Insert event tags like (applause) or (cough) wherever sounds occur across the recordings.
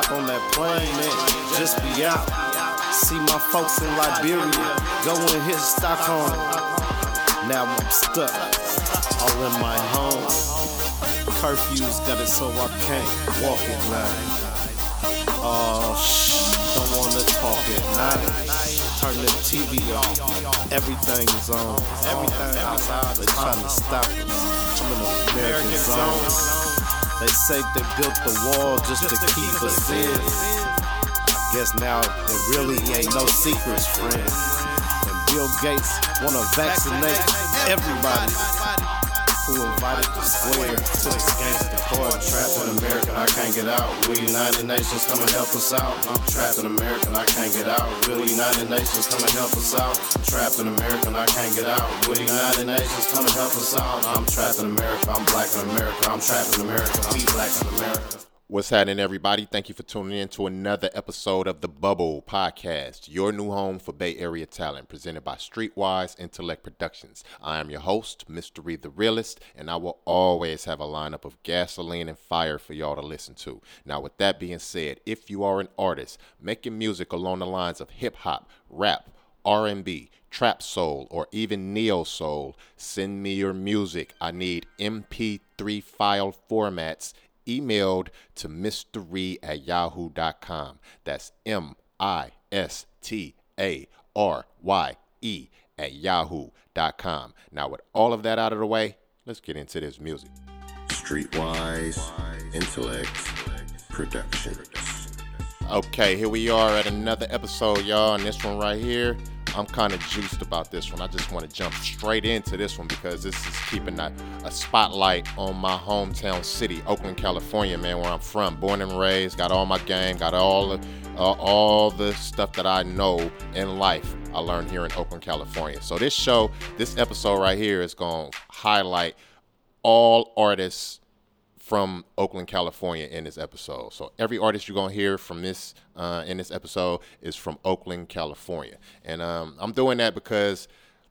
hop on that plane man. just be out. See my folks in Liberia, go and hit Stockholm. Now I'm stuck, all in my home. Curfews got it so I can't walk at night. Oh, shh, don't wanna talk at night. Turn the TV on, everything is on. Everything outside, they trying to stop us. I'm in the American zone. They say they built the wall just to keep us in. I guess now it really ain't no secrets, friend. And Bill Gates wanna vaccinate everybody who invited the square to party. Trapped in America, I can't get out. Will United Nations come and help us out? I'm trapped in America, I can't get out. Will United Nations come and help us out? Trapped in America, I can't get out. Will United Nations come and help us out? I'm trapped in America, I'm black in America, I'm trapped in America, we black in America. What's happening, everybody? Thank you for tuning in to another episode of the Bubble Podcast, your new home for Bay Area talent, presented by Streetwise Intellect Productions. I am your host, Mystery the Realist, and I will always have a lineup of gasoline and fire for y'all to listen to. Now, with that being said, if you are an artist making music along the lines of hip hop, rap, R&B, trap soul, or even neo soul, send me your music. I need MP3 file formats emailed to mystery at yahoo.com. That's M I S T A R Y E at yahoo.com. Now, with all of that out of the way, let's get into this music. Streetwise Intellect Productions. Okay, here we are at another episode, y'all, and this one right here. I'm kind of juiced about this one. I just want to jump straight into this one because this is keeping a, a, spotlight on my hometown city, Oakland, California, man, where I'm from. Born and raised, got all my game, got all the uh, all the stuff that I know in life. I learned here in Oakland, California. So this show, this episode right here is going to highlight all artists from Oakland, California in this episode. So every artist you're gonna hear from this uh, in this episode is from Oakland, California, and um, I'm doing that because.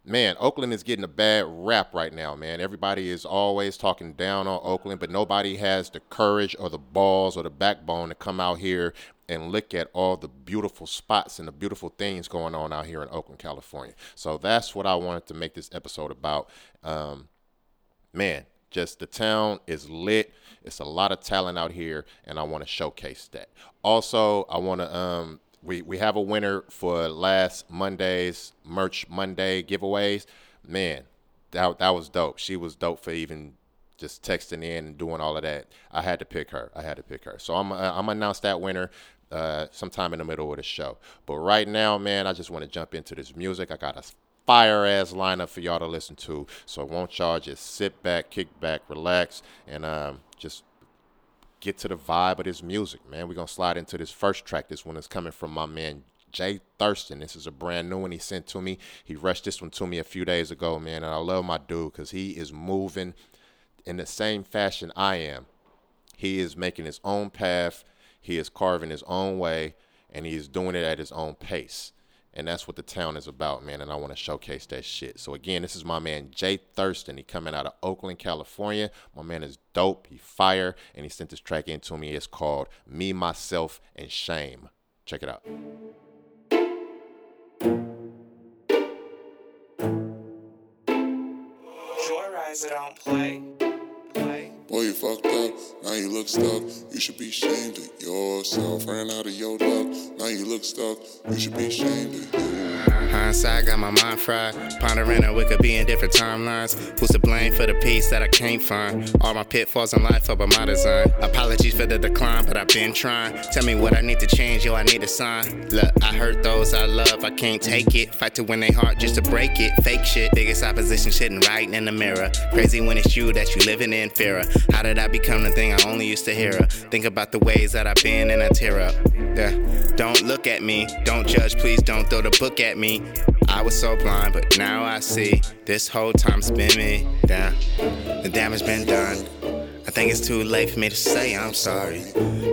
Man, Oakland is getting a bad rap right now, man. Everybody is always talking down on Oakland, but nobody has the courage or the balls or the backbone to come out here and look at all the beautiful spots and the beautiful things going on out here in Oakland, California. So that's what I wanted to make this episode about. Um, man, just the town is lit. It's a lot of talent out here, and I want to showcase that. Also, I want to um, we we have a winner for last Monday's merch Monday giveaways. Man, that that was dope. She was dope for even just texting in and doing all of that. I had to pick her. I had to pick her. So I'm uh, I'm announce that winner uh, sometime in the middle of the show. But right now, man, I just want to jump into this music. I got a fire ass lineup for y'all to listen to. So won't y'all just sit back, kick back, relax, and um, just get to the vibe of this music, man. We're gonna slide into this first track. This one is coming from my man Jay Thurston. This is a brand new one he sent to me. He rushed this one to me a few days ago, man, and I love my dude because he is moving in the same fashion I am. He is making his own path. He is carving his own way, and he is doing it at his own pace. And that's what the town is about, man. And I want to showcase that shit. So again, this is my man Jay Thurston. He coming out of Oakland, California. My man is dope. He fire, and he sent this track in to me. It's called "Me, Myself, and Shame." Check it out. Joyrider don't play. Fucked up, now you look stuck. You should be ashamed of yourself. Ran out of your luck, now you look stuck. You should be ashamed of you. Uh-huh. Hindsight got my mind fried. Pondering how we could be in different timelines. Who's to blame for the peace that I can't find? All my pitfalls in life are by my design. Apologies for the decline, but I've been trying. Tell me what I need to change, yo, I need a sign. Look, I hurt those I love, I can't take it. Fight to win their heart just to break it. Fake shit, biggest opposition sitting right in the mirror. Crazy when it's you that you living in fear. How did I become the thing I only used to hear? Think about the ways that I've been and I tear up. Don't look at me, don't judge, please don't throw the book at me. I was so blind, but now I see. This whole time's been me. Damn, the damage been done. I think it's too late for me to say I'm sorry.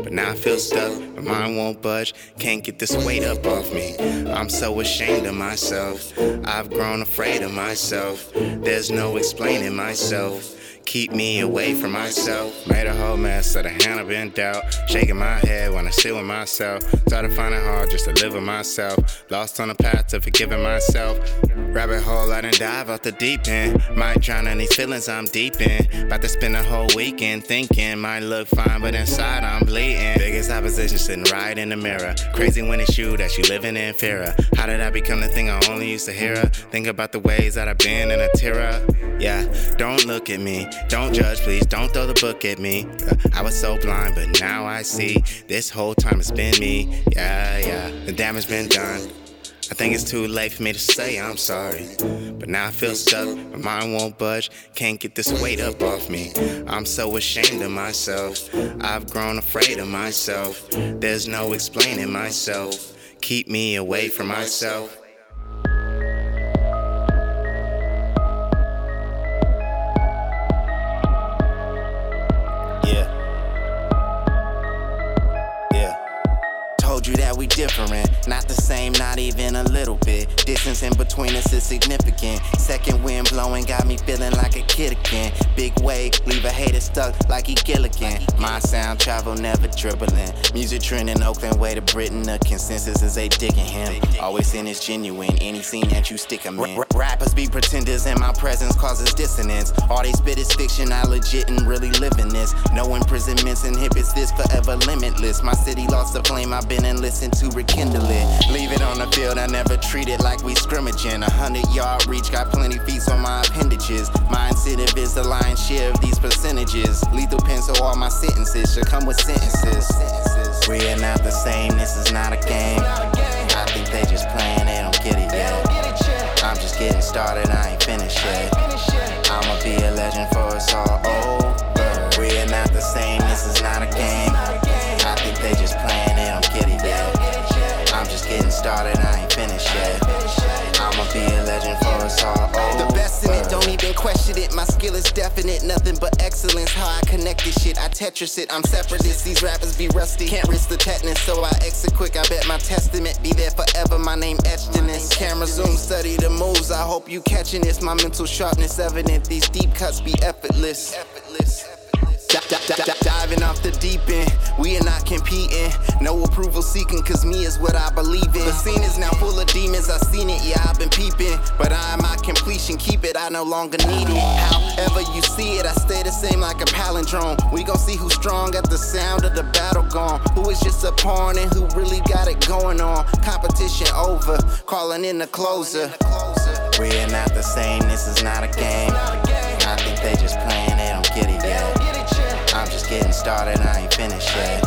But now I feel stuck, my mind won't budge. Can't get this weight up off me. I'm so ashamed of myself. I've grown afraid of myself. There's no explaining myself. Keep me away from myself. Made a whole mess of the hand I've been dealt. Shaking my head when I sit with myself. Started finding hard just to live with myself. Lost on the path to forgiving myself. Rabbit hole, I didn't dive off the deep end. Might drown in these feelings I'm deep in. About to spend a whole weekend thinking. Might look fine, but inside I'm bleeding. Biggest opposition sitting right in the mirror. Crazy when it's you that you living in fear. How did I become the thing I only used to hear? Think about the ways that I've been in a tear up. Yeah, don't look at me. Don't judge, please. Don't throw the book at me. I was so blind, but now I see. This whole time it's been me. Yeah, yeah. The damage been done. I think it's too late for me to say I'm sorry. But now I feel stuck, my mind won't budge. Can't get this weight up off me. I'm so ashamed of myself. I've grown afraid of myself. There's no explaining myself. Keep me away from myself. Not the same, not even a little bit. Distance in between us is significant. Second wind blowing got me feeling like a kid again. Big wave, leave a hater stuck like he Gilligan. My sound travel never dribbling. Music trend in Oakland, way to Britain. The consensus is they digging him. Always in is genuine. Any scene that you stick him in. Rappers be pretenders, and my presence causes dissonance. All they spit is fiction. I legit and really living this. No imprisonments inhibits this forever limitless. My city lost the flame. I've been enlisted to rekindle it. Leave it on the field, I never treat it like we scrimmaging. A hundred yard reach, got plenty feet on my appendages. My incentive is the lion's share of these percentages. Lethal pencil, all my sentences should come with sentences. We are not the same, this is not a game. I think they just playing, they don't get it yet. I'm getting started, I ain't finished yet. I'ma be a legend for us all over. We are not the same, this is not a game. I think they just playing, they don't get it yet. I'm just getting started, I ain't finished yet. I'ma be a legend for us all. The best in it, uh. don't even question it. My skill is definite, nothing but excellence. How I connect this shit, I Tetris it. I'm separatist, these rappers be rusty. Can't risk the tetanus, so I exit quick. I bet my testament be there forever. My name etched in this. Camera zoom, study the moves. I hope you catching this. My mental sharpness evident. These deep cuts be effortless. Effortless. Diving off the deep end, we are not competing. No approval seeking, cause me is what I believe in. The scene is now full of demons, I seen it, yeah, I've been peeping. But I am my completion, keep it, I no longer need it. However you see it, I stay the same like a palindrome. We gon' see who's strong at the sound of the battle gone. Who is just a pawn and who really got it going on. Competition over, calling in the closer. We are not the same, this is not a game. I think they just playing, they don't get started, I ain't finished yet.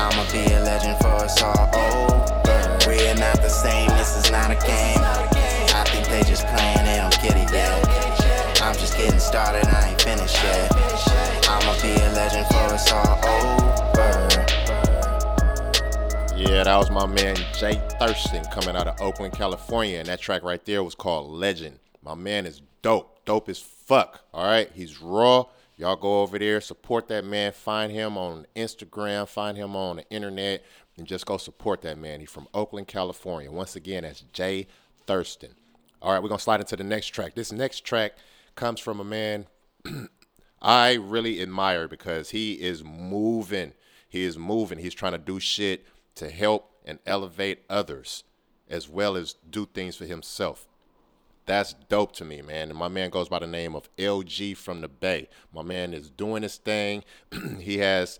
I'ma be a legend for us all over. We are not the same, this is not a game. I think they just playing, they don't get it yet. I'm just getting started, I ain't finished yet. I'ma be a legend for all over. Yeah, that was my man Jay Thurston coming out of Oakland, California. And that track right there was called Legend. My man is dope. Dope as fuck. All right. He's raw. Y'all go over there, support that man. Find him on Instagram, find him on the internet, and just go support that man. He's from Oakland, California. Once again, that's Jay Thurston. All right, we're going to slide into the next track. This next track comes from a man (clears throat) I really admire because he is moving. He is moving. He's trying to do shit to help and elevate others as well as do things for himself. That's dope to me, man. And my man goes by the name of LG from the Bay. My man is doing his thing. (clears throat) he has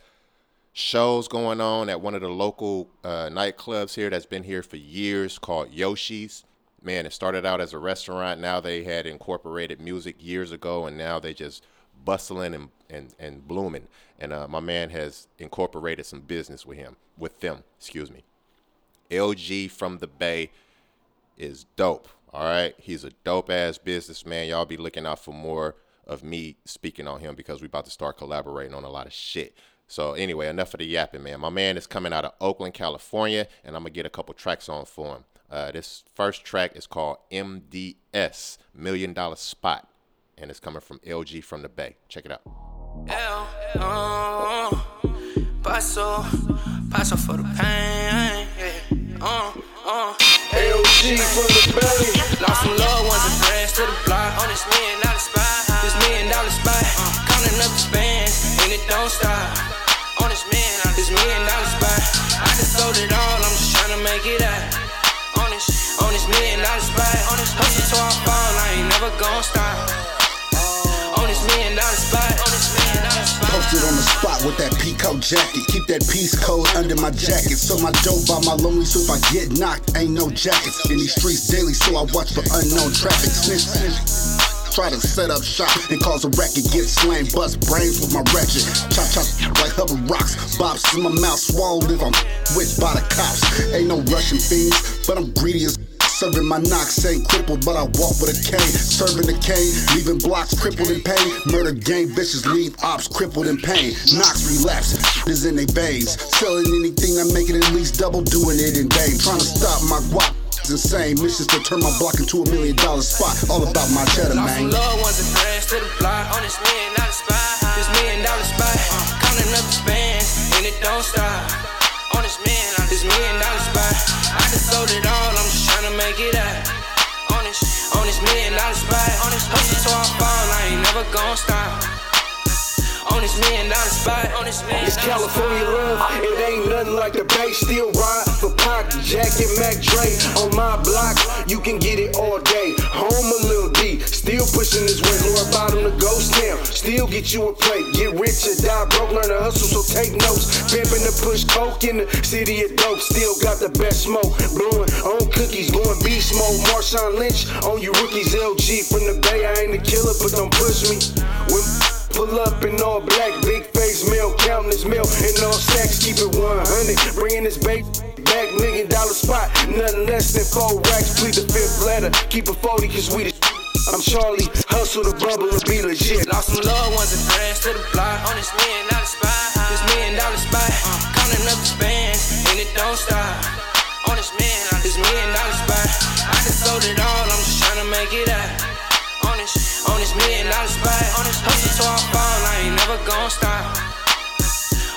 shows going on at one of the local uh, nightclubs here that's been here for years called Yoshi's. Man, it started out as a restaurant. Now they had incorporated music years ago, and now they just bustling and, and, and blooming. And uh, my man has incorporated some business with him, with them, excuse me. LG from the Bay is dope. All right. He's a dope ass businessman. Y'all be looking out for more of me speaking on him because we about to start collaborating on a lot of shit. So anyway, enough of the yapping, man. My man is coming out of Oakland, California, and I'm gonna get a couple tracks on for him. Uh, this first track is called MDS, Million Dollar Spot, and it's coming from LG from the Bay. Check it out. L, uh, paso, paso for the pain. Yeah. Uh, uh. She from the belly. Lost some loved ones and friends to the block. On this million dollar spot, this million dollar spot. Uh, Counting up the spend, and it don't stop. On this million, this million dollar spot. I just sold it all, I'm just trying to make it out. On this, on this million dollar spot. On this hustle till I fall, I ain't never gonna stop. Posted on the spot with that peacoat jacket. Keep that peace code under my jacket. So my dope by my lonely, so if I get knocked, ain't no jackets. In these streets daily, so I watch for unknown traffic. Snitch. Try to set up shop and cause a racket, get slammed, bust brains with my ratchet. Chop chop like Hubbard rocks, bops in my mouth swallowed if I'm with by the cops. Ain't no Russian fiends, but I'm greedy as Serving my knocks ain't crippled, but I walk with a cane. Serving the cane, leaving blocks crippled in pain. Murder gang bitches leave ops crippled in pain. Knocks relapse, is in they veins. Selling anything I'm making at least double, doing it in vain. Trying to stop my guap. It's insane. Missions to turn my block into a million dollar spot. All about my cheddar, man. loved ones and friends to the block on this million dollar spot. This million dollar spot, counting up the spans and it don't stop. On this million, this million dollar spot, I just sold it all. I'm just trying to make it out. On this, on this million dollar spot, on this hustle till I fall, I ain't never gon' stop. On this million dollar spot, on It's California love, it ain't nothing like the Bay. Still ride for Pac, Jack and Mac Dre. On my block, you can get it all day. Home a little D, still pushing this way. Lower Bottom to ghost town, still get you a plate. Get rich or die broke, learn to hustle, so take notes. Pimping to push coke in the city of dope, still got the best smoke. Blowing on cookies, going beast mode. Marshawn Lynch on you rookies, LG from the Bay. I ain't a killer, but don't push me. When Pull up in all black, big face meal, counting this meal in all stacks, keep it 100. Bringing this bait back, million dollar spot, nothing less than four racks. Plead the fifth letter, keep it 40 cause we the I'm Charlie, hustle the bubble and be legit. Lost some loved ones and friends to the block on this million dollar spot. This million dollar spot, uh, counting up the spans and it don't stop. On this million, this million dollar spot, I just sold it all. I'm just trying to make it out. On this, dollar spot, on this hustle till I fall, I ain't never gon' stop.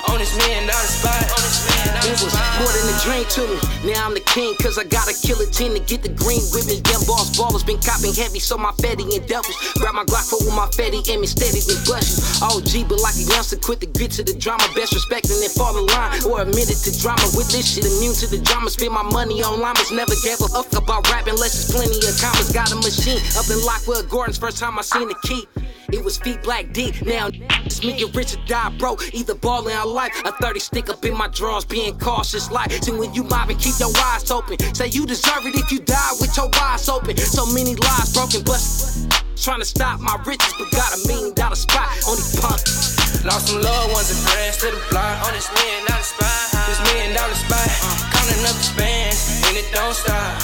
On this million dollar spot, on this million dollar It was more than a dream to me. Now I'm the king, cause I got a killer team to get the green with me. Young boss ballers been copping heavy, so my fatty and devils. Grab my Glock for with my fatty and me steady than blushes. OG, but like a youngster, quit the grit to the drama. Best respecting and fall in line, or admitted to drama. With this shit, immune to the drama. Spend my money on llamas. Never gave a fuck about rapping, unless it's plenty of commas. Got a machine up in Lockwood Gardens, first time I seen the key. It was feet black D. Now it's me get rich or die broke. Either ballin' or life. A 30 stick up in my drawers, being cautious. Like, so when you mobbing, keep your eyes open. Say you deserve it if you die with your eyes open. So many lies broken, bust. Trying to stop my riches, but got a million dollar spot on these punks. Lost some loved ones and friends to the block on this million dollar spot. This million dollar spot, uh, counting up the spans and it don't stop.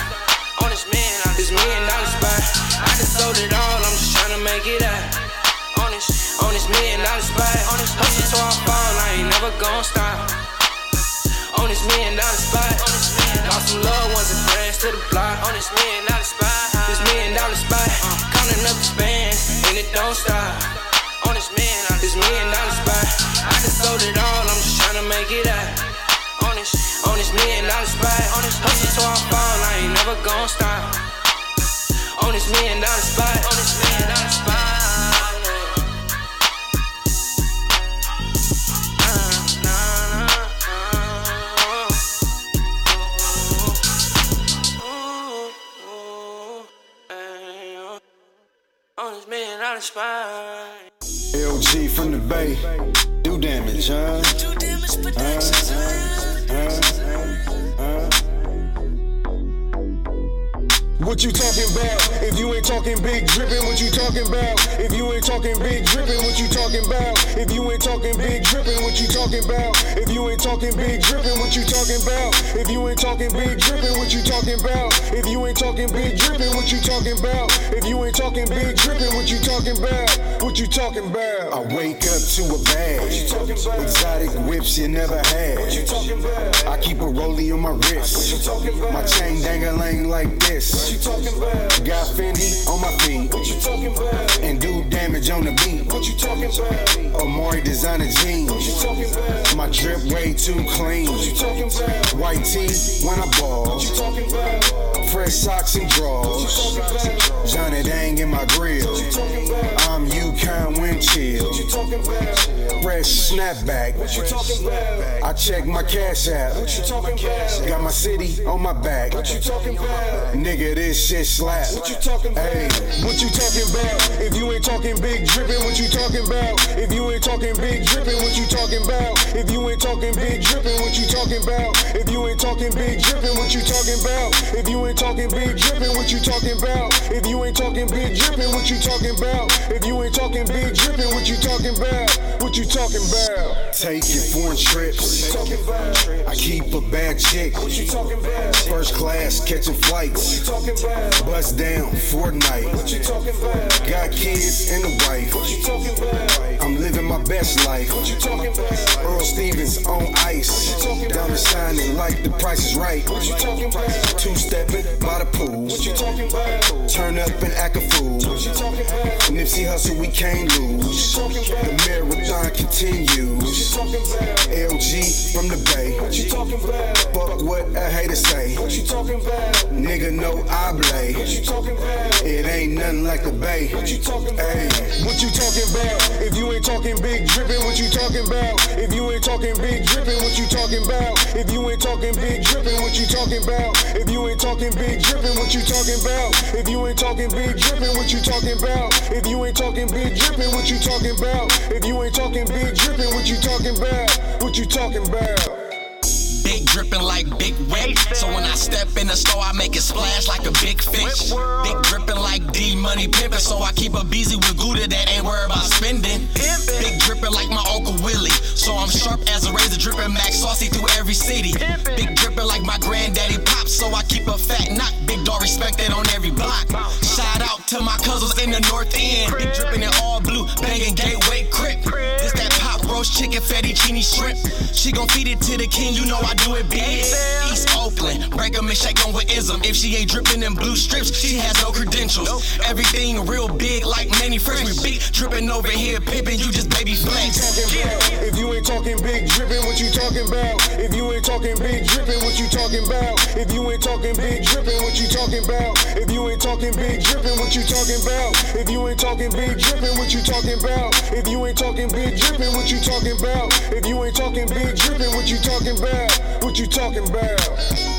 On this million, this million dollar spot, I just sold it all. I'm just trying to make it out. On this, on this million dollar spot, on hustle till I fall, I ain't never gon' stop. On this million dollar spot, on this million, lost some loved ones and friends to the block. On this million dollar spot, this million dollar spot, counting up the spans and it don't stop. On this million, this million dollar spot, I just sold it all. I'm just trying to make it out. On this, on this million dollar spot, on hustle till I fall, I ain't never gon' stop. On this million dollar spot, on this million dollar spot. This million dollar spot. LG from the Bay, do damage, huh? Do damage What you talking about? If you ain't talking big dripping, what you talking about? If you ain't talking big dripping, what you talking about? If you ain't talking big dripping, what you talking about? If you ain't talking big dripping, what you talking about? If you ain't talking big dripping, what you talking about? If you ain't talking big dripping, what you talking about? If you ain't talking big dripping, what you talking about? What you talking about? I wake up to a bag. Exotic whips you never had. I keep a rollie on my wrist. My chain dangling like this. Got Fendi on my feet. And do damage on the beat. Amiri designer jeans. you talking about My drip way too clean. you talking about White tee when I ball. you talking about Fresh socks and drawers. Johnny Dang in my grill. I'm Yukon wind chill. What you talking about? Fresh snapback. What you talking about? I check my cash app. What you talking about? Got my city on my back. What you talking about? Nigga, this shit slap. What you talking about? Hey, What you talking about? If you ain't talking big drippin', what you talking about? If you ain't talking big drippin', what you talking about? If you ain't talking big drippin', what you talking about? If you ain't talking big drippin', what you talking about? If you ain't talking big drippin', what you talking about? If you ain't talking big drippin', what you talking about? If you ain't talking big drippin', what you talking about? What you talking about? taking foreign trips. I keep a bad chick. What you talking about? First class, catching flights. What Talking about? Bust down, Fortnite. What you talking about? Got kids and a wife. What you talking about? I'm living my best life. What you talking about? Earl Stevens on ice. Diamond shining like the price is right. What you talking about? Two stepping by the pool. What you talking about? Turn up and act a fool. What you talking about? Nipsey Hussle, we can't lose. The marathon continues. LG from the Bay. What you talking about? Fuck what a hater say. Nigga, you talking about? It ain't nothing like the Bay. What you talking about? What you talking? If you ain't talking big drippin', what you talking about? If you ain't talking big drippin', what you talking about? If you ain't talking big drippin', what you talking about? If you ain't talking big drippin', what you talking about? If you ain't talking big drippin', what you talking about? If you ain't talking big drippin', what you talking about? If you ain't talking big dripping, what you talking about? What you talking about? Dripping like big wet. So when I step in the store, I make it splash like a big fish. Big dripping like D money pimpin'. So I keep a busy with Gouda that ain't worried about spending. Big dripping like my Uncle Willie. So I'm sharp as a razor, dripping max saucy through every city. Big dripping like my granddaddy pops. So I keep a fat knock. Big dog respected on every block. Shout out to my cousins in the north end. Big dripping in all blue, banging gateway crip. This that pop roast chicken, fettuccine shrimp. She gon' feed it to the king, you know I do it big. East Oakland, break 'em and shake 'em with ism. If she ain't dripping in blue strips, she has no credentials. Everything real big like Mannie Fresh. We big dripping over here, pimping, you just baby flex. If you ain't talking big drippin', what you talking about? If you ain't talking big drippin', what you talking about? If you ain't talking big drippin', what you talking about? If you ain't talking big drippin', what you talking about? If you ain't talking big drippin', what you talking about? If you ain't talking big drippin', what you talking about? If you ain't talking big drippin', what you talking about? What you talking about?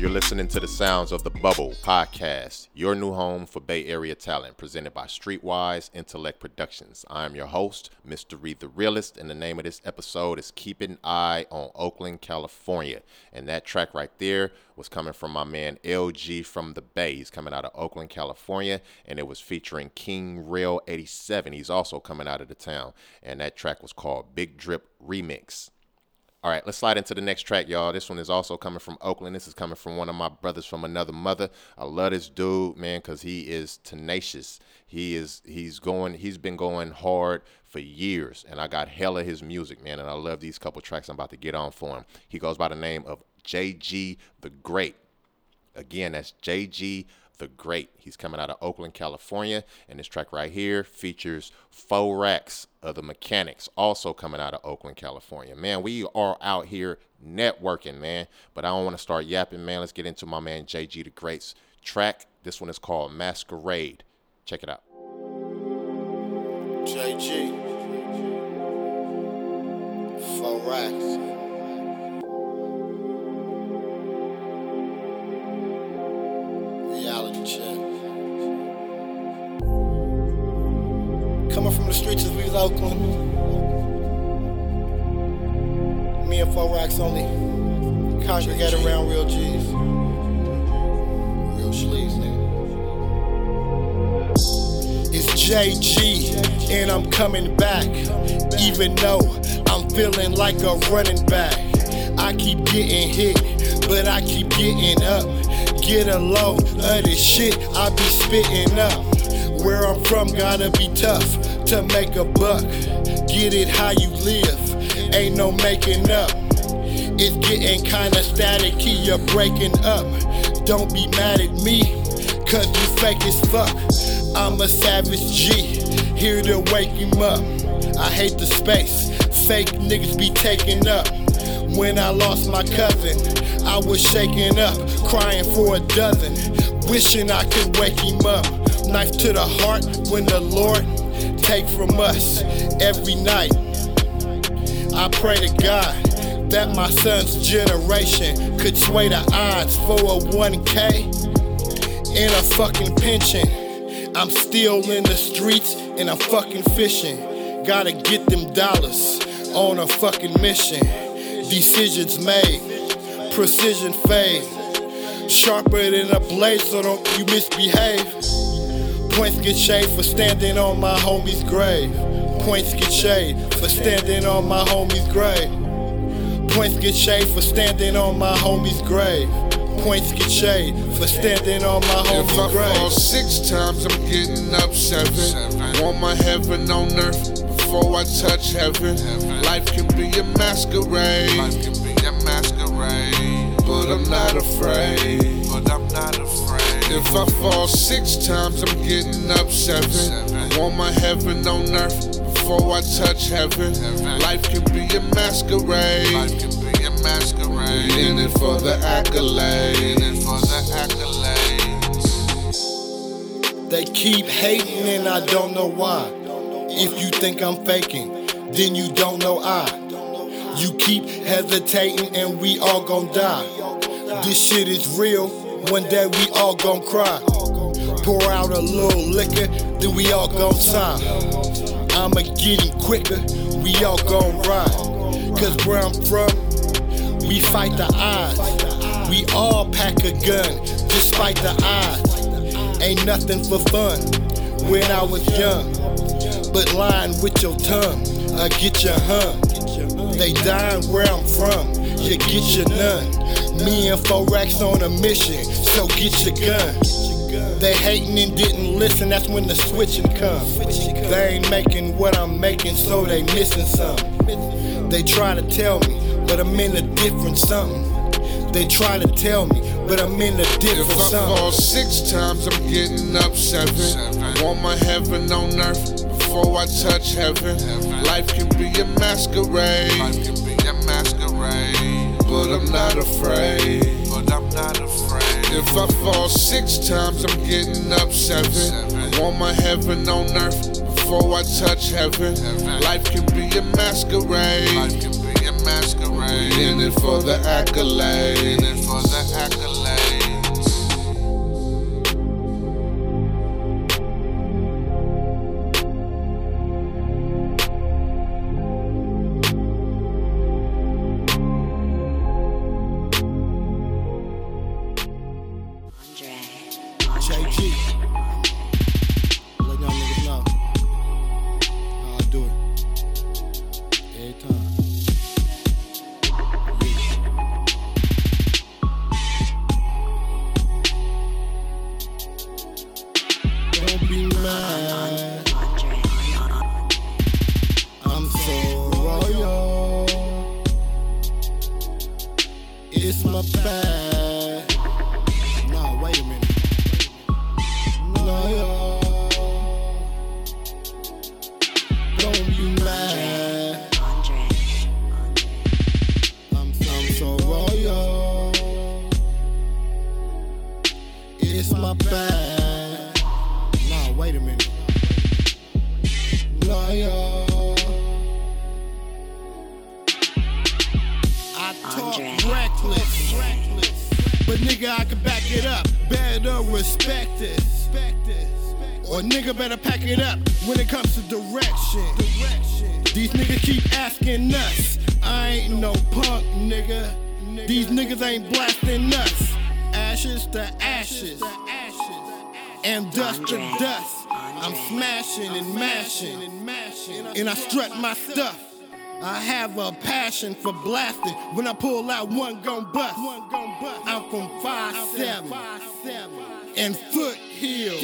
You're listening to the sounds of the Bubble Podcast, your new home for Bay Area talent, presented by Streetwise Intellect Productions. I am your host, Mr. Reed the Realist, and the name of this episode is Keep an Eye on Oakland, California. And that track right there was coming from my man LG from the Bay. He's coming out of Oakland, California, and it was featuring King Rail 87. He's also coming out of the town, and that track was called Big Drip Remix. All right, let's slide into the next track, y'all. This one is also coming from Oakland. This is coming from one of my brothers from another mother. I love this dude, man, because he is tenacious. He is he's going he's been going hard for years, and I got hella his music, man, and I love these couple tracks I'm about to get on for him. He goes by the name of JG the Great. Again, that's JG the Great. He's coming out of Oakland, California, and this track right here features Racks of the Mechanics, also coming out of Oakland, California. Man, we are out here networking, man. But I don't want to start yapping, man. Let's get into my man JG the Great's track. This one is called Masquerade. Check it out. JG. Racks. Coming from the streets of Oakland. Me and Four Racks only congregate around real G's. Real sleaze, nigga. It's JG, and I'm coming back. Even though I'm feeling like a running back. I keep getting hit, but I keep getting up. Get a load of this shit I be spitting up. Where I'm from, gotta be tough to make a buck. Get it how you live, ain't no making up. It's getting kinda staticky, you're breaking up. Don't be mad at me, cause you fake as fuck. I'm a savage G, here to wake him up. I hate the space, fake niggas be taking up. When I lost my cousin, I was shaking up, crying for a dozen, wishing I could wake him up. Knife to the heart when the Lord take from us every night. I pray to God that my son's generation could sway the odds for a 1K and a fucking pension. I'm still in the streets and I'm fucking fishing. Gotta get them dollars on a fucking mission. Decisions made, precision fade. Sharper than a blade, so don't you misbehave. Points get shaved for standing on my homie's grave. Points get shaved for standing on my homie's grave. Points get shaved for standing on my homie's grave. Points get shaved for standing on my homie's If I grave. fall six times, I'm getting up seven. Want my heaven on earth before I touch heaven. Life can be a masquerade. Life can be a masquerade. But I'm not afraid. But I'm not afraid. If I fall six times, I'm getting up seven. Want my heaven on earth before I touch heaven. Life can be a masquerade. Life can be a masquerade. In it for the accolade. In it for the accolades. They keep hating and I don't know why. If you think I'm faking, then you don't know I. You keep hesitating and we all gon' die. This shit is real, one day we all gon' cry. Pour out a little liquor, then we all gon' sign. I'ma get him quicker, we all gon' ride. Cause where I'm from, we fight the odds. We all pack a gun, despite the odds. Ain't nothing for fun when I was young. But lying with your tongue, I get your hung. They dying where I'm from, you get your none. Me and Forex on a mission, so get your gun. They hating and didn't listen, that's when the switching come. They ain't making what I'm making, so they missing something. They try to tell me, but I'm in a different something. They try to tell me, but I'm in a different If I something. fall six times, I'm getting up seven. Want my heaven on earth before I touch heaven. Life can be a masquerade. Life can be a masquerade. But I'm not afraid. But I'm not afraid. If I fall six times, I'm getting up seven. Want my heaven on earth before I touch heaven. Life can be a masquerade. Life can be a masquerade. In it for the accolade. In it for the accolades. Passion for blasting. When I pull out one gon' bust. one gun bust. I'm from 5'7 and foothill,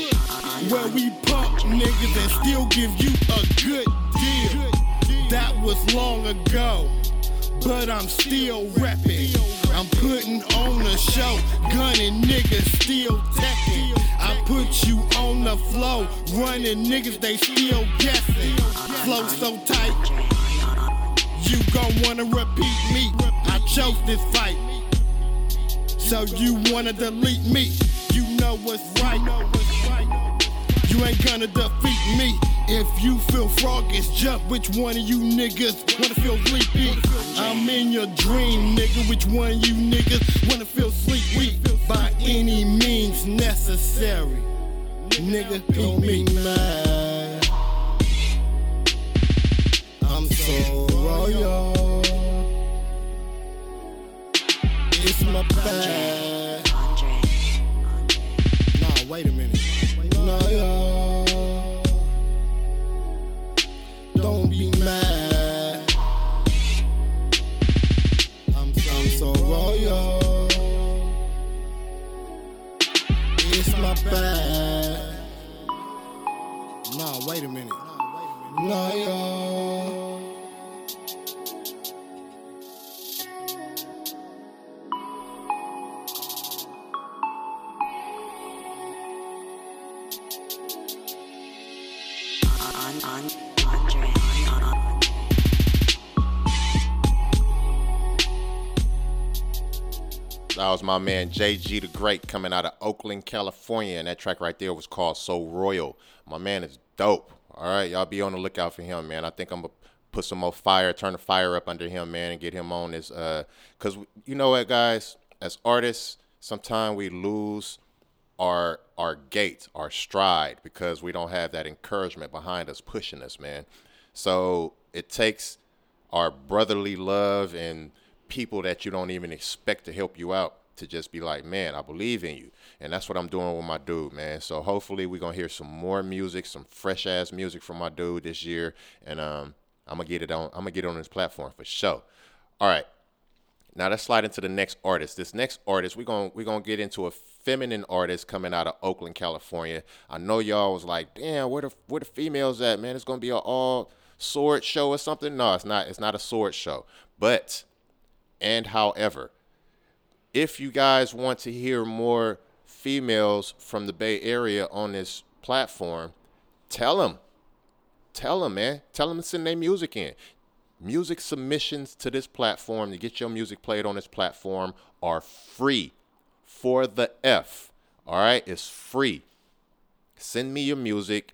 where we pump niggas and still give you a good deal. That was long ago, but I'm still repping. I'm putting on a show, gunning niggas still teching. I put you on the flow, running niggas they still guessing. Flow so tight, You gon' wanna repeat me. I chose this fight. So you wanna delete me. You know what's right. You ain't gonna defeat me. If you feel froggish, jump. Which one of you niggas wanna feel sleepy? I'm in your dream, nigga. Which one of you niggas wanna feel sleepy? By any means necessary. Nigga, don't be mad. I'm so royal. It's my bad. Nah, wait a minute. Nah, y'all. Don't be mad. I'm, I'm so royal. It's my bad. Nah, wait a minute. Nah, y'all. That was my man JG the Great coming out of Oakland, California, and that track right there was called So Royal. My man is dope. All right, y'all be on the lookout for him, man. I think I'm gonna put some more fire, turn the fire up under him, man, and get him on this. Uh, cause you know what, guys, as artists, sometimes we lose our our gait, our stride, because we don't have that encouragement behind us, pushing us, man. So it takes our brotherly love and people that you don't even expect to help you out to just be like, man, I believe in you. And that's what I'm doing with my dude, man. So hopefully we're gonna hear some more music, some fresh ass music from my dude this year. And um I'm gonna get it on I'm gonna get it on this platform for sure. All right. Now let's slide into the next artist. This next artist, we're gonna we're gonna get into a feminine artist coming out of Oakland, California. I know y'all was like, damn, where the where the females at, man? It's gonna be an all sword show or something. No, it's not. It's not a sword show. But and however, if you guys want to hear more females from the Bay Area on this platform, tell them. Tell them, man. Tell them to send their music in. Music submissions to this platform to get your music played on this platform are free for the F. All right? It's free. Send me your music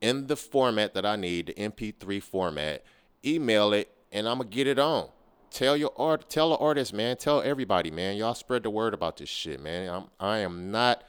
in the format that I need, the MP3 format. Email it, and I'm going to get it on tell your art tell the artist man. Tell everybody man. Y'all spread the word about this shit man. I'm i am not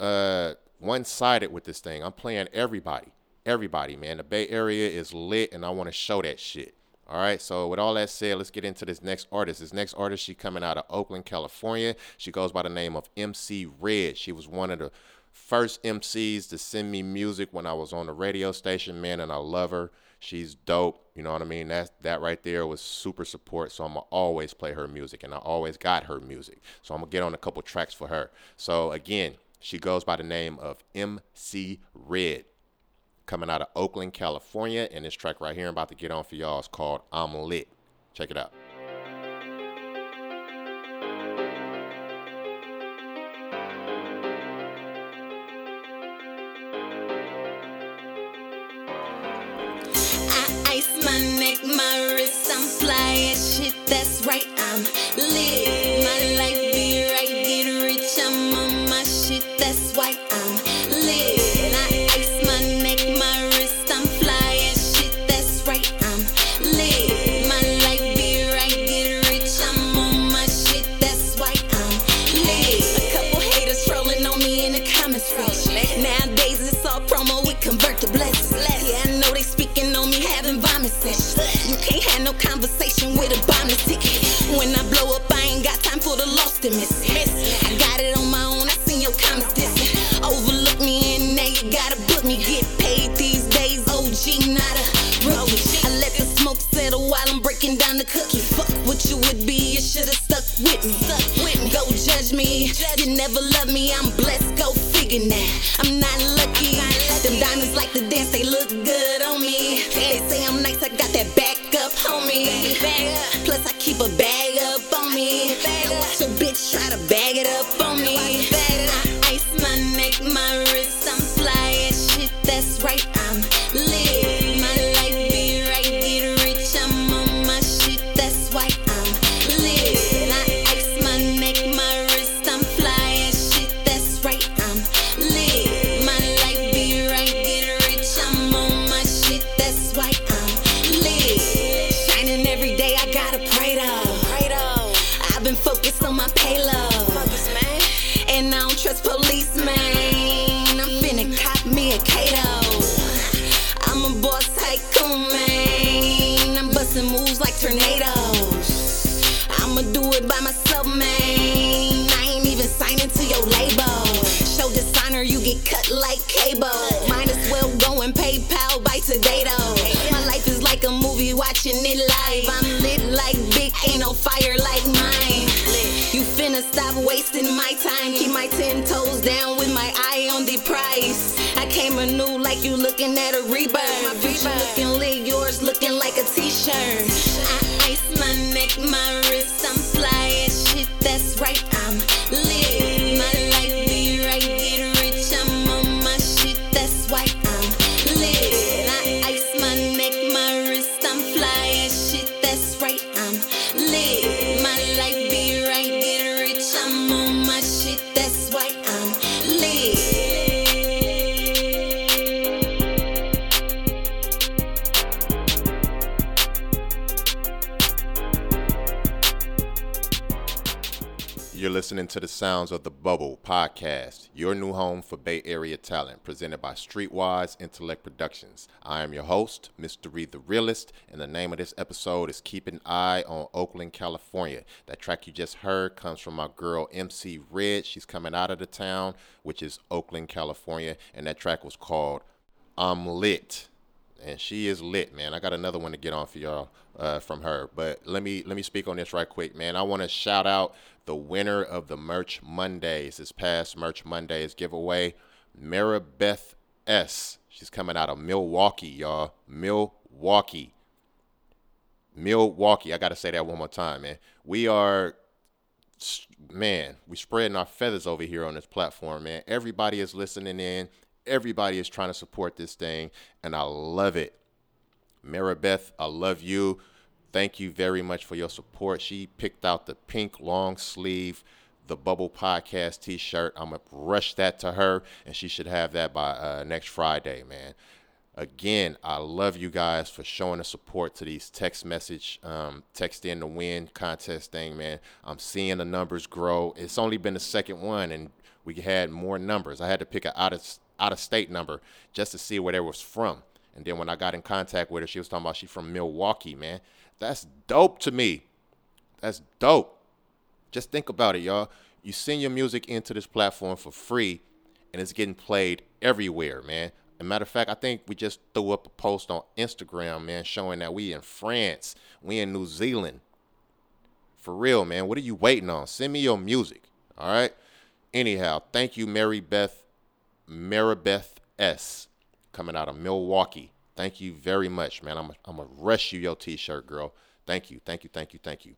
uh one-sided with this thing. I'm playing everybody everybody man. The bay area is lit and i want to show that shit. All right so with all that said let's get into this next artist. This next artist she coming out of oakland california. She goes by the name of mc red. She was one of the first mcs to send me music when i was on the radio station man and i love her She's dope. You know what I mean? That that right there was super support. So I'm gonna always play her music, and I always got her music. So I'm gonna get on a couple tracks for her. So again, she goes by the name of MC Red, coming out of Oakland, California, and this track right here I'm about to get on for y'all is called "I'm Lit." Check it out. That's right, I'm lit. My life be right, get rich, I'm on my shit, that's why I'm lit. Never love me, I'm sounds of the Bubble podcast, your new home for Bay Area talent, presented by Streetwise Intellect Productions. I am your host, Mr. Reed the Realist, and the name of this episode is Keep an Eye on Oakland, California. That track you just heard comes from my girl MC Red. She's coming out of the town, which is Oakland, California, and that track was called I'm Lit and she is lit, man. I got another one to get on for y'all uh, from her, but let me let me speak on this right quick, man. I want to shout out the winner of the Merch Mondays, this past Merch Mondays giveaway, Maribeth S. She's coming out of Milwaukee, y'all. Milwaukee. Milwaukee. I got to say that one more time, man. We are man, we spreading our feathers over here on this platform, man. Everybody is listening in. Everybody is trying to support this thing, and I love it. Maribeth, I love you. Thank you very much for your support. She picked out the pink long sleeve, the Bubble Podcast t shirt. I'm going to rush that to her, and she should have that by uh, next Friday, man. Again, I love you guys for showing the support to these text message, um, text in the win contest thing, man. I'm seeing the numbers grow. It's only been the second one, and we had more numbers. I had to pick an out of out of state number just to see where they was from. And then when I got in contact with her, she was talking about she from Milwaukee, man. That's dope to me. That's dope. Just think about it, y'all. You send your music into this platform for free, and it's getting played everywhere, man. As matter of fact, I think we just threw up a post on Instagram, man, showing that we in France, we in New Zealand. For real, man. What are you waiting on? Send me your music. All right. Anyhow, thank you, Maribeth Maribeth S. coming out of Milwaukee. Thank you very much, man. I'm I'm gonna rush you your t-shirt, girl. Thank you, thank you, thank you, thank you.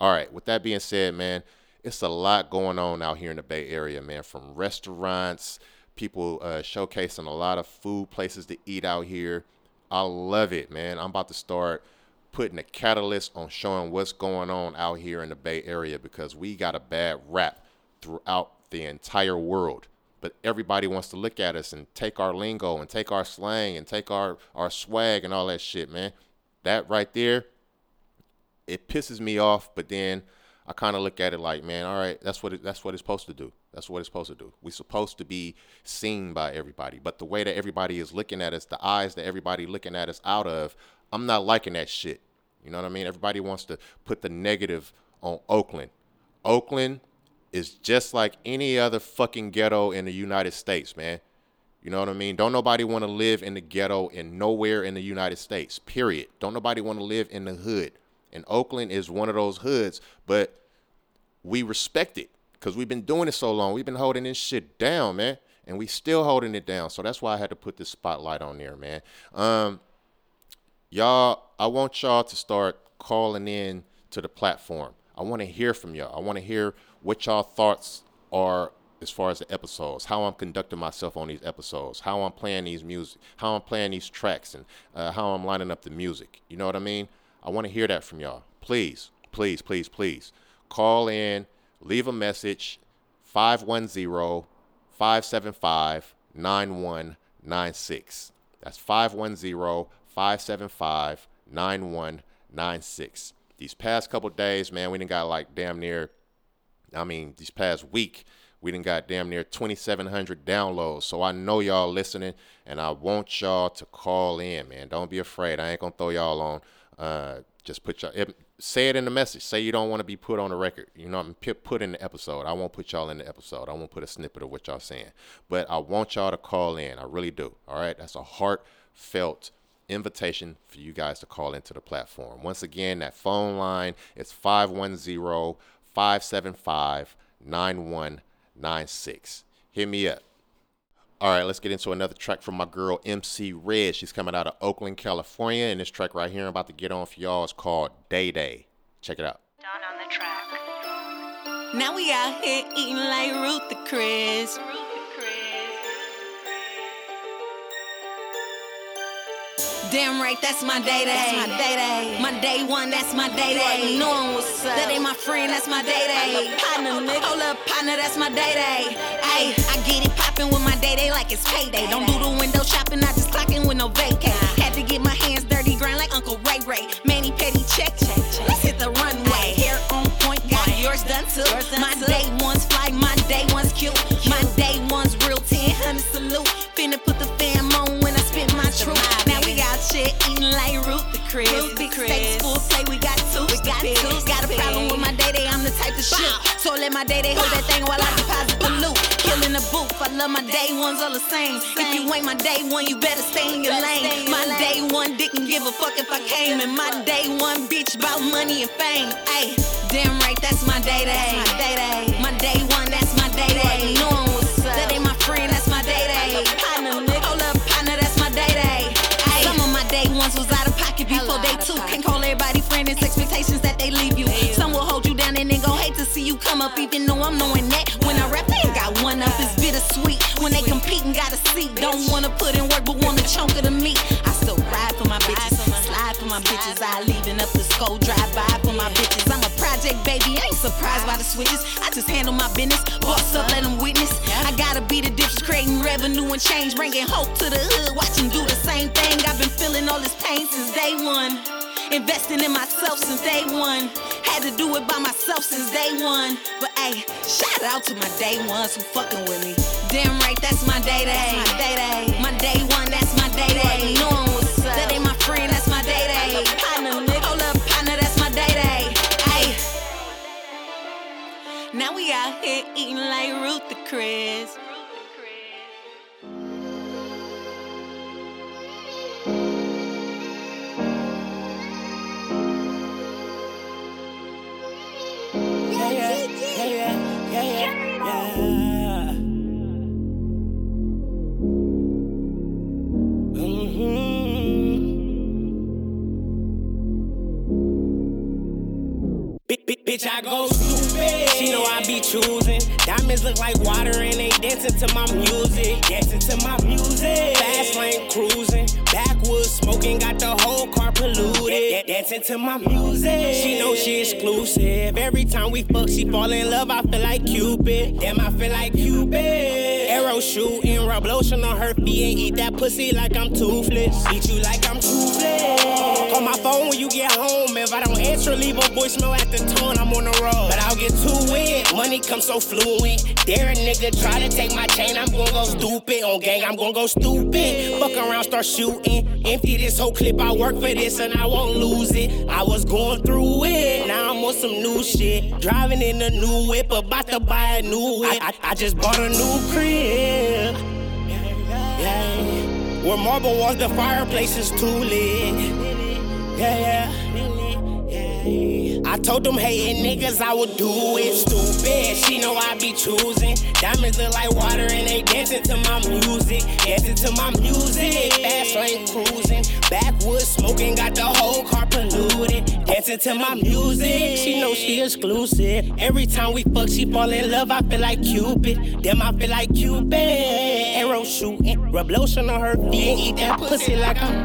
All right. With that being said, man, it's a lot going on out here in the Bay Area, man. From restaurants, people uh, showcasing a lot of food places to eat out here. I love it, man. I'm about to start putting a catalyst on showing what's going on out here in the Bay Area because we got a bad rap throughout the entire world but everybody wants to look at us and take our lingo and take our slang and take our our swag and all that shit, man. That right there, it pisses me off. But then I kind of look at it like, man, all right, that's what it, that's what it's supposed to do. That's what it's supposed to do. We're supposed to be seen by everybody, but the way that everybody is looking at us, the eyes that everybody looking at us out of, I'm not liking that shit. You know what I mean? Everybody wants to put the negative on Oakland. Oakland is just like any other fucking ghetto in the United States, man. You know what I mean? Don't nobody want to live in the ghetto in nowhere in the United States, period. Don't nobody want to live in the hood. And Oakland is one of those hoods, but we respect it because we've been doing it so long. We've been holding this shit down, man. And we still holding it down. So that's why I had to put this spotlight on there, man. Um, y'all, I want y'all to start calling in to the platform. I want to hear from y'all. I want to hear what y'all thoughts are as far as the episodes, how I'm conducting myself on these episodes, how I'm playing these music, how I'm playing these tracks, and uh, how I'm lining up the music. You know what I mean? I want to hear that from y'all. Please, please, please, please call in, leave a message 510 575 9196. That's 510 575 9196. These past couple days, man, we didn't got like damn near I mean, these past week, We didn't got damn near 2,700 downloads. So I know y'all listening, and I want y'all to call in, man. Don't be afraid. I ain't gonna throw y'all on. Uh, just put y'all. It, say it in the message. Say you don't want to be put on the record. You know, I'm put in the episode. I won't put y'all in the episode. I won't put a snippet of what y'all saying. But I want y'all to call in. I really do. All right. That's a heartfelt invitation for you guys to call into the platform. Once again, that phone line is 510 575 9196. Hit me up. All right, let's get into another track from my girl MC Red. She's coming out of Oakland, California, and this track right here I'm about to get on for y'all is called Day Day. Check it out. Dawn on the track. Now we out here eating like Ruth the Chris. Damn right, that's my day day. That's my day day. My day one, that's my day day. Knowing what's up. That ain't my friend, that's my day day. Partner, nigga. Hold up, partner, that's my day day. Ayy, I get it poppin' with my day day like it's payday. Don't do the window shopping, I just clockin' with no vacay. Had to get my hands dirty, grind like Uncle Ray Ray. Manny Petty, check, check, check. Let's hit the runway. Hair on point, got yours done too. My day one's fly, my day one's cute. My day one's real 10, honey salute. Finna put the shit eating like Ruth the Chris. Big steaks, full plate, we got two. We got two. Got a problem with my day day, I'm the type to shoot. So let my day day hold that thing while I deposit the loot. Killing the booth, I love my day ones all the same. If you ain't my day one, you better stay in your lane. My day one didn't give a fuck if I came. And my day one bitch about money and fame. Ayy, damn right, that's my day day. My day day. My day one, that's my day day. Knowing what's up. That ain't my friend, that's my day day. You come up, even though I'm knowing that. When I rap, they ain't got one up, it's bittersweet. When they compete and got a seat, don't wanna put in work, but want a chunk of the meat. I still ride for my bitches, slide for my bitches. I leaving up the skull, drive by for my bitches. I'm a project baby, I ain't surprised by the switches. I just handle my business, boss up, let them witness. I gotta be the difference, creating revenue and change, bringing hope to the hood. Watch do the same thing. I've been feeling all this pain since day one. Investing in myself since day one. Had to do it by myself since day one. But hey, shout out to my day ones who fucking with me. Damn right, that's my day day. My day day. My day one, that's my day day. Knowing what's up. That ain't my friend, that's my day day. Partner, nigga. Hold up, partner, that's my day day. Hey. Now we out here eating like Ruth the Chris. Bitch, I go stupid. She know I be choosing. Diamonds look like water and they dancing to my music. Dancing to my music. Fast lane cruising. Backwoods smoking, got the whole car polluted. Da- Dancing to my music. She know she exclusive. Every time we fuck, she fall in love. I feel like Cupid. Damn, I feel like Cupid. Arrow shooting, rub lotion on her feet and eat that pussy like I'm toothless. Eat you like I'm toothless. Call my phone when you get home. If I don't answer, leave a voicemail at the tone. I'm on the road, but I'll get Money comes so fluent. Dare a nigga try to take my chain. I'm gonna go stupid on gang. I'm gonna go stupid. Fuck around, start shooting. Empty this whole clip. I work for this and I won't lose it. I was going through it. Now I'm on some new shit. Driving in a new whip, about to buy a new whip. I, I, I just bought a new crib. Yeah. Where marble walls, the fireplace is too lit. Yeah, yeah. I told them hating niggas I would do it. Stupid, she know I be choosing. Diamonds look like water and they dancing to my music. Dancing to my music. Fast lane cruising. Backwoods smoking, got the whole car polluted. Dancing to my music. She know she exclusive. Every time we fuck, she fall in love. I feel like Cupid. Damn, I feel like Cupid. Arrow shooting. Rub lotion on her feet eat that pussy like I'm.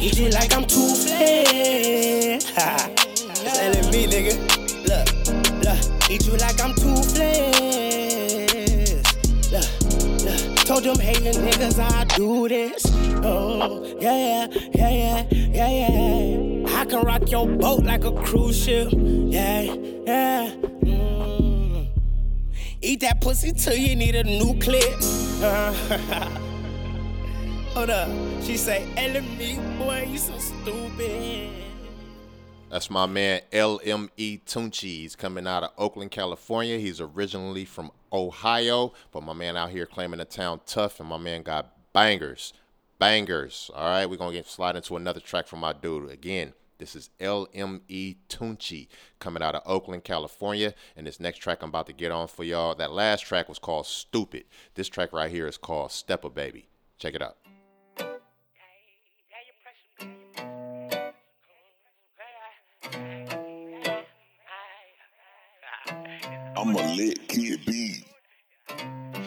Eat it like I'm toothless. Ha. That's LMB, nigga. Look, look. Eat you like I'm toothless. Look, look. Told them hating niggas I do this. Oh, yeah, yeah, yeah, yeah, yeah, yeah. I can rock your boat like a cruise ship. Yeah, yeah. Mm. Eat that pussy till you need a new clip. Uh, (laughs) hold up. She say, LME, boy, you so stupid. That's my man LME Tunchi. He's coming out of Oakland, California. He's originally from Ohio, but my man out here claiming the town tough, and my man got bangers. Bangers. All right, we're going to get slide into another track from my dude. Again, this is LME Tunchi coming out of Oakland, California. And this next track I'm about to get on for y'all, that last track was called Stupid. This track right here is called Stepper Baby. Check it out. I'm a lit kid B.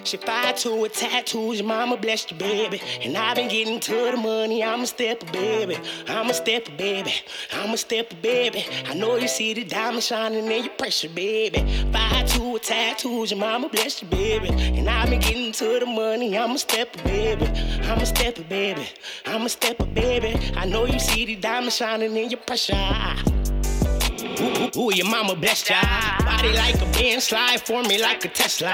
She fired two with tattoos, your mama blessed you, baby. And I've been getting to the money, I'm a stepper, baby. I'm a stepper, baby. I'm a stepper, baby. I know you see the diamond shining in your pressure, baby. Fired two with tattoos, your mama blessed you, baby. And I've been getting to the money, I'm a stepper, baby. I'm a stepper, baby. I'm a stepper, baby. I know you see the diamond shining in your pressure. Ooh, ooh, ooh, your mama blessed ya. Body like a Benz, slide for me like a Tesla.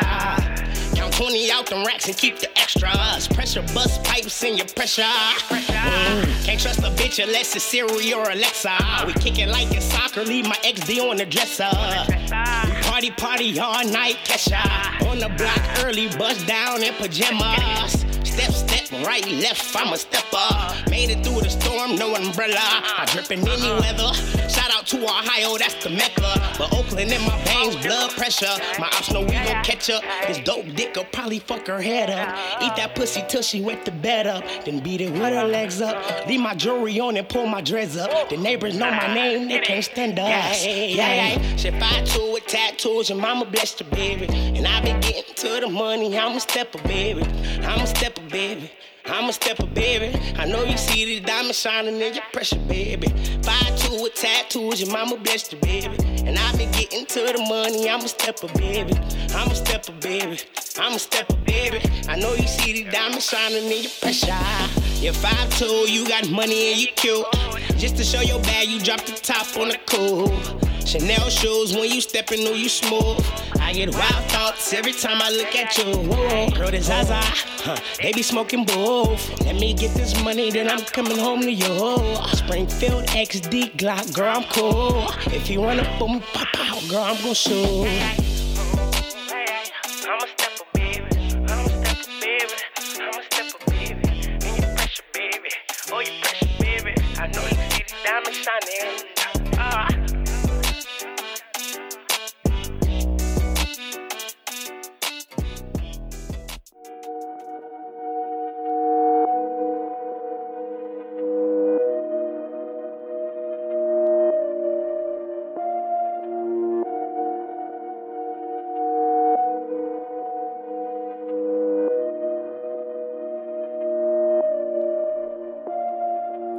Count 20 out them racks and keep the extras. Pressure bust pipes in your pressure. Mm, Can't trust a bitch unless it's Siri or Alexa. We kick it like it's soccer, leave my XD on the dresser. Party, party all night, Kesha. On the block early, bust down in pajamas. Step, step, right, left, I'm a stepper. Made it through the storm, no umbrella. I drip in any weather. Shout out to Ohio, that's the mecca. But Oakland in my veins, blood pressure. My ops know we gon' catch up. This dope dick will probably fuck her head up. Eat that pussy till she wet the bed up. Then beat it with her legs up. Leave my jewelry on and pull my dreads up. The neighbors know my name, they can't stand us. Yeah, yeah. yeah. She fight two with tattoos, and mama blessed her, baby. And I been getting to the money, I'm a stepper, baby. I'm a stepper, baby. I'm a stepper, baby. I know you see the diamonds shining in your pressure, baby. Five two with tattoos, your mama blessed you, baby. And I've been getting to the money, I'm a stepper, baby. I'm a stepper, baby. I'm a stepper, baby. I know you see the diamonds shining in your pressure. You're five two, you got money and you cute. Just to show your bag, you drop the top on the cool. Chanel shoes when you stepping, know you smooth. I get wild thoughts every time I look at you. Whoa, girl, this Zaza, huh, they be smoking both. Let me get this money, then I'm coming home to you. Springfield XD Glock, girl, I'm cool. If you wanna boom, pop out, girl, I'm gon' shoot. I'm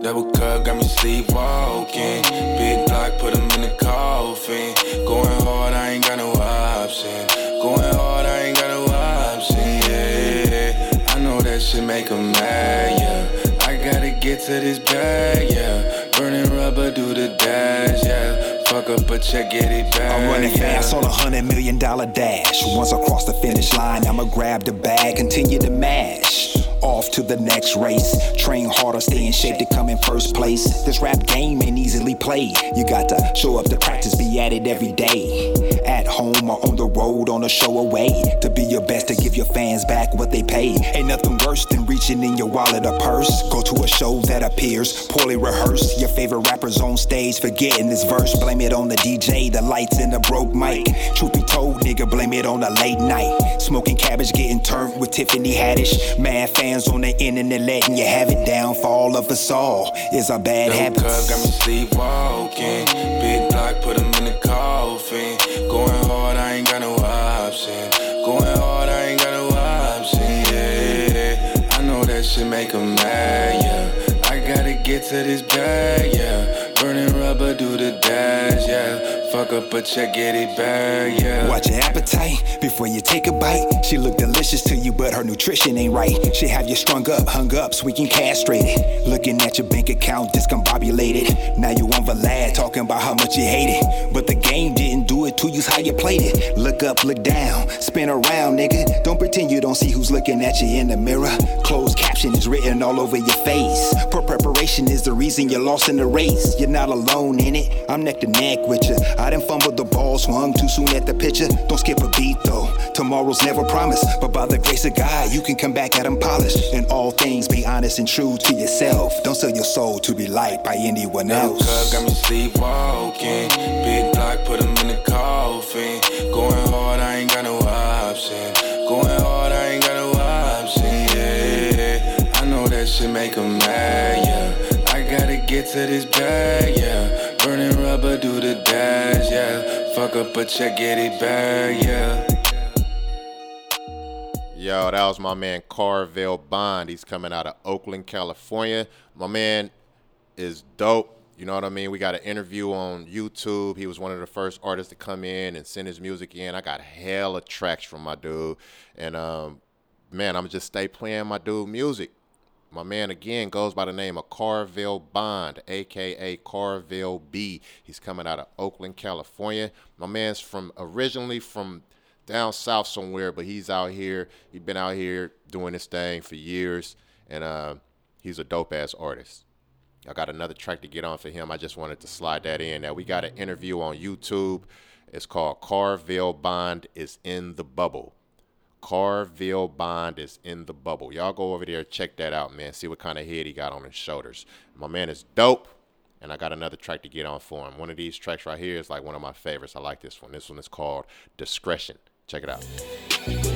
Double cup got me sleepwalking. Big block, put him in the coffin. Going hard, I ain't got no option. Going hard, I ain't got no option. Yeah, I know that shit make him mad. Yeah, I gotta get to this bag. Yeah, burning rubber, do the dash. Yeah. Fuck up a check, get it back. I'm running yeah. fast on a hundred million dollar dash. Once I cross the finish line, I'ma grab the bag, continue to mash. Off to the next race. Train harder, stay in shape to come in first place. This rap game ain't easily played. You got to show up to practice, be at it every day. At home or on the road, on a show away. To be your best, to give your fans back what they pay. Ain't nothing worse than reaching in your wallet or purse. Go to a show that appears poorly rehearsed. Your favorite rappers on stage forgetting this verse. Blame it on the DJ, the lights, and the broke mic. Truth be told, nigga, blame it on the late night. Smoking cabbage, getting turned with Tiffany Haddish. Mad fans on the internet letting you have it. Downfall of us all is our bad Double habits. cup got me sleepwalking. Big block, put him in the coffin. Going hard, I ain't got no option. Going hard, I ain't got no option. Yeah, I know that shit make him mad. Yeah, I gotta get to this bag. Yeah, burning rubber, do the dash. Yeah, fuck up a check, get it back. Yeah. Watch your appetite before you take a bite. She look delicious to you, but her nutrition ain't right. She have you strung up, hung up, squeaking castrated. Looking at your bank account discombobulated. Now you on Vlad talking about how much you hate it. But the game didn't do it to you's how you played it. Look up, look down, spin around, nigga. Don't pretend you don't see who's looking at you in the mirror. Closed caption is written all over your face. Poor preparation is the reason you're lost in the race. You're not alone in it. I'm neck to neck with you. I didn't fumble the ball, swung too soon at the pitcher. Don't skip a beat though. Tomorrow's never promised, but by the grace of God, you can come back at 'em polished. In all things, be honest and true to yourself. Don't sell your soul to be liked by anyone else. Cub got me sleepwalking. Big block, put him in the coffin. Make him mad. Yeah, I gotta get to this bag. Yeah, burning rubber, do the dash. Yeah, fuck up a check, get it back. Yeah. Yo, that was my man Carvel Bond. He's coming out of Oakland, California. My man is dope. You know what I mean? We got an interview on YouTube. He was one of the first artists to come in and send his music in. I got hella tracks from my dude. And um, man, I'm just stay playing my dude music. My man again goes by the name of Carville Bond, aka Carville B. He's coming out of Oakland, California. My man's from originally from down south somewhere, but he's out here. He's been out here doing this thing for years, and uh, he's a dope ass artist. I got another track to get on for him. I just wanted to slide that in. Now we got an interview on YouTube. It's called Carville Bond is in the bubble. Carvel Bond is in the bubble. Y'all go over there, check that out, man. See what kind of head he got on his shoulders. My man is dope, and I got another track to get on for him. One of these tracks right here is like one of my favorites. I like this one. This one is called Discretion. Check it out.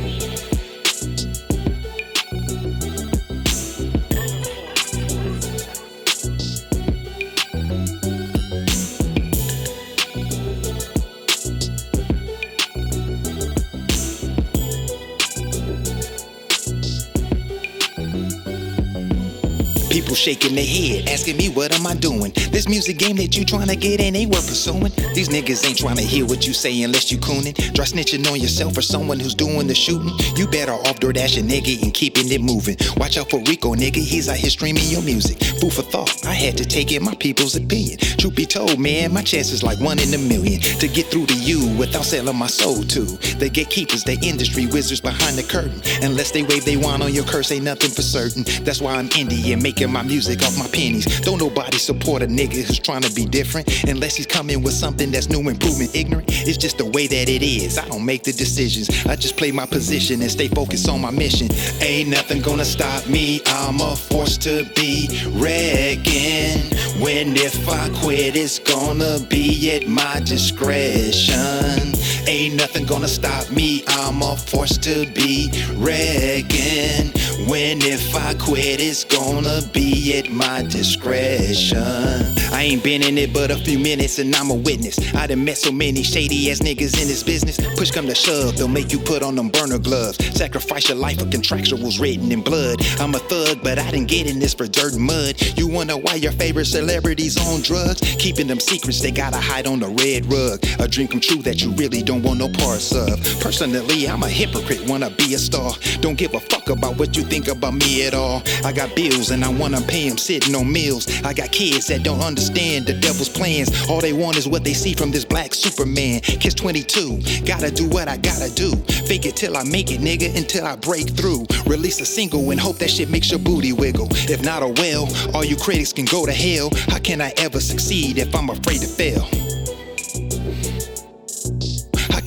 People shaking their head, asking me what am I doing? This music game that you trying to get in ain't worth pursuing. These niggas ain't trying to hear what you say unless you coonin'. Try snitching on yourself or someone who's doing the shooting. You better off door dashing nigga and keeping it moving. Watch out for Rico, nigga, he's out here streaming your music. Food for thought, I had to take in my people's opinion. Truth be told, man, my chances like one in a million to get through to you without selling my soul to. The gatekeepers, the industry wizards behind the curtain. Unless they wave they wand on your curse, ain't nothing for certain. That's why I'm indie and making my music off my pennies. Don't nobody support a nigga who's trying to be different unless he's coming with something that's new and proven ignorant. It's just the way that it is. I don't make the decisions. I just play my position and stay focused on my mission. Ain't nothing gonna stop me. I'm a force to be reckoned. When if I quit, it's gonna be at my discretion. Ain't nothing gonna stop me. I'm a force to be reckoned. When if I quit, it's gonna be at my discretion. I ain't been in it but a few minutes and I'm a witness. I done met so many shady ass niggas in this business. Push come to shove, they'll make you put on them burner gloves. Sacrifice your life for contractuals written in blood. I'm a thug, but I didn't get in this for dirt and mud. You wonder why your favorite celebrities on drugs? Keeping them secrets they gotta hide on the red rug. A dream come true that you really don't want no parts of. Personally, I'm a hypocrite, wanna be a star. Don't give a fuck about what you think about me at all. I got bills and I wanna pay them sitting on meals. I got kids that don't understand the devil's plans. All they want is what they see from this black Superman. Kiss 22, gotta do what I gotta do. Fake it till I make it, nigga, until I break through. Release a single and hope that shit makes your booty wiggle. If not, oh well, all you critics can go to hell. How can I ever succeed if I'm afraid to fail?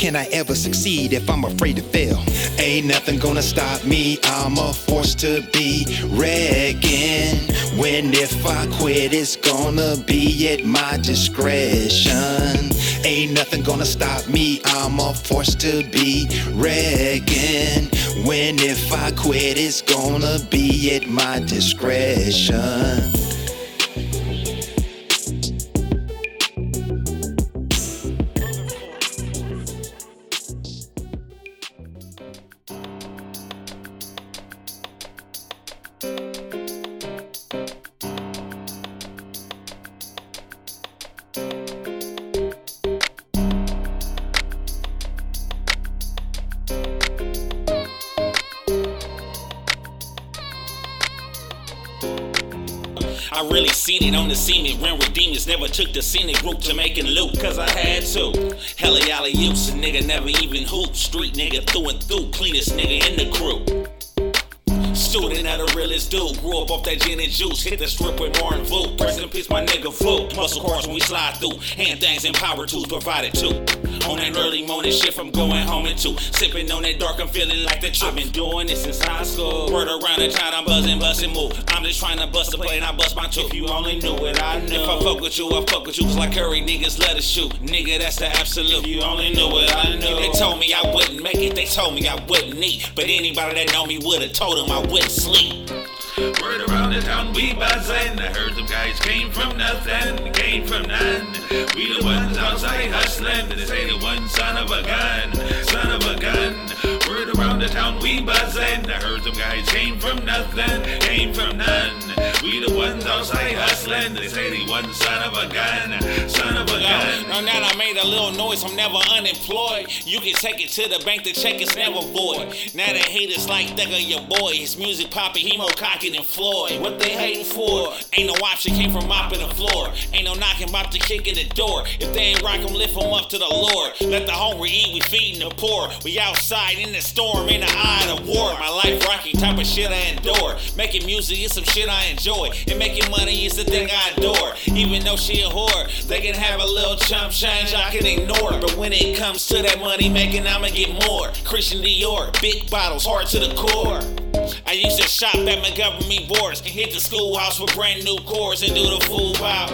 Can I ever succeed if I'm afraid to fail? Ain't nothing gonna stop me. I'm a force to be reckoned. When if I quit, it's gonna be at my discretion. Ain't nothing gonna stop me. I'm a force to be reckoned. When if I quit, it's gonna be at my discretion. Took the scenic route to making loot, cause I had to. Hella y'all use a nigga never even hoop. Street nigga through and through. Cleanest nigga in the crew. Student of the realest dude. Grew up off that gin and juice. Hit the strip with Martin Vu. Rest in peace, my nigga Vu. Muscle cars when we slide through. Hand things and power tools provided too. On that early morning shit from going home and two. Sipping on that dark, I'm feeling like the trip. Been doing this since high school. Word around the town, I'm buzzing, busting, move. I'm just trying to bust a play and I bust my tooth. If you only knew what I knew. If I fuck with you, I fuck with you. Like Curry, niggas let us shoot. Nigga, that's the absolute. If you only knew what I knew. They told me I wouldn't make it, they told me I wouldn't eat. But anybody that know me would've told them I wouldn't sleep. Word around the town, we buzzing. I heard them guys came from nothing, came from none. We the ones outside hustling. They say the one son of a gun, son of a gun. The town, we buzzin'. I heard them guys came from nothing, came from none. We the ones outside hustlin'. They say the one son of a gun, son of a gun. Now that I made a little noise, I'm never unemployed. You can take it to the bank, the check is never void. Now they haters like Thugger, your boy. His music poppin', he more cocky than Floyd. What they hating for? Ain't no option, came from mopping the floor. Ain't no knocking, about to kick in the door. If they ain't rock 'em, lift 'em up to the Lord. Let the hungry eat, we feedin' the poor. We outside in the storm, in the eye of the war. My life rocky, type of shit I endure. Making music is some shit I enjoy. And making money is the thing I adore. Even though she a whore, they can have a little chump change I can ignore. But when it comes to that money making, I'ma get more. Christian Dior, big bottles, hard to the core. I used to shop at Montgomery Wards and hit the schoolhouse with brand new cores and do the full pop.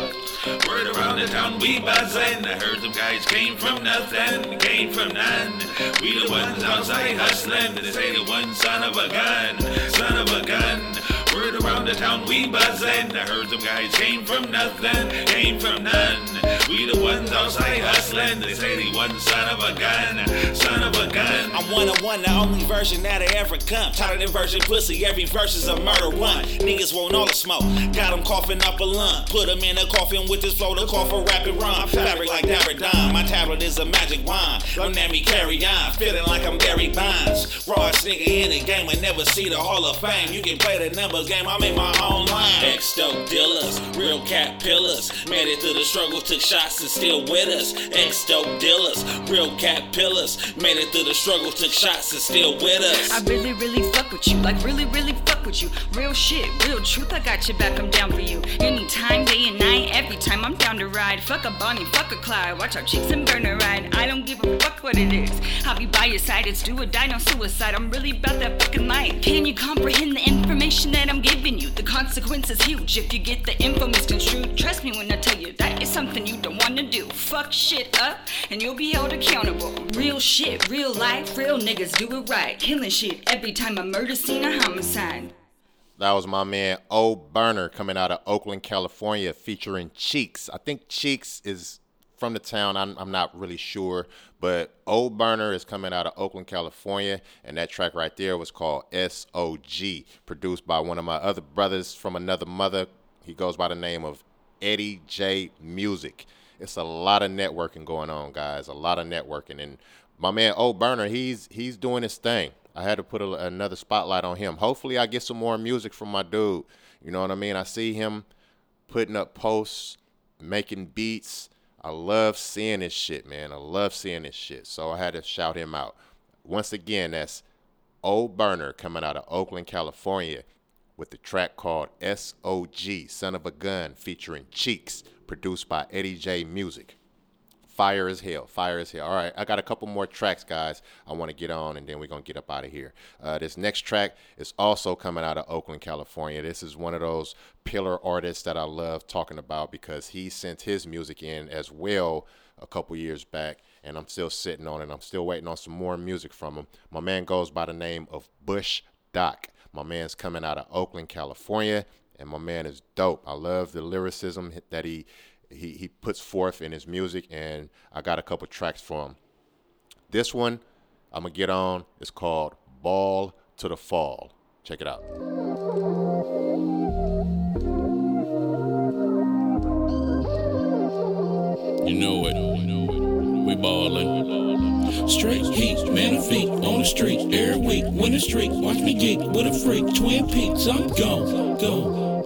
Word around the town, we buzzing. I heard them guys came from nothing, came from none. We the ones outside hustling. They say the one son of a gun, son of a gun. Word around the town, we buzzing. I heard them guys came from nothing, came from none. We the ones outside hustlin'. They say the one son of a gun, son of a gun. I'm one of one, the only version that I ever come. Tired of version pussy, every verse is a murder one. Niggas want all the smoke, got them coughing up a lung. Put in a coffin with this flow to cough a rapid rhyme. Fabric like Daradon, my tablet is a magic wand. Don't let me carry on, feeling like I'm Barry Bonds. Rawest nigga in the game, I never see the Hall of Fame. You can play the numbers game, I'm in my own line. Ex dope dealers, real cat pillars. Made it through the struggle, took shots and still with us. Ex dope dealers, real cat pillars. Made it through the struggle, took shots and still with us. I really, really fuck with you. Like, really, really fuck with you. Real shit, real truth. I got your back, I'm down for you. Anytime, day and night, every time I'm down to ride. Fuck a Bonnie, fuck a Clyde. Watch our cheeks and burn a ride. I don't give a fuck what it is. I'll be by your side, it's do or die, no suicide. I'm really about that fucking life. Can you comprehend the information that I'm giving you? The consequence is huge if you get the info misconstrued. Trust me when I tell you that is something you don't wanna do. Fuck shit up, and you'll be held accountable. Real shit, real life, real niggas do it right. Killing shit every time a murder scene or homicide. That was my man O Burner coming out of Oakland, California, featuring Cheeks. I think Cheeks is from the town. I'm, I'm not really sure, but Old Burner is coming out of Oakland, California, and that track right there was called SOG, produced by one of my other brothers from another mother. He goes by the name of Eddie J Music. It's a lot of networking going on, guys. A lot of networking, and my man Old Burner, he's he's doing his thing. I had to put a, another spotlight on him. Hopefully, I get some more music from my dude. You know what I mean? I see him putting up posts, making beats. I love seeing this shit, man. I love seeing this shit. So I had to shout him out. Once again, that's O Burner coming out of Oakland, California with the track called SOG, Son of a Gun, featuring Cheeks, produced by Eddie J Music. Fire as hell, fire as hell. All right, I got a couple more tracks, guys. I want to get on, and then we're gonna get up out of here. Uh, this next track is also coming out of Oakland, California. This is one of those pillar artists that I love talking about because he sent his music in as well a couple years back, and I'm still sitting on it. I'm still waiting on some more music from him. My man goes by the name of Bush Doc. My man's coming out of Oakland, California, and my man is dope. I love the lyricism that he he, he puts forth in his music, and I got a couple tracks for him. This one I'm gonna get on. It's called Ball to the Fall. Check it out. You know it. We ballin'. Straight heat, man of feet on the street every week. Win the street, watch me geek with a freak. Twin Peaks, I'm gone,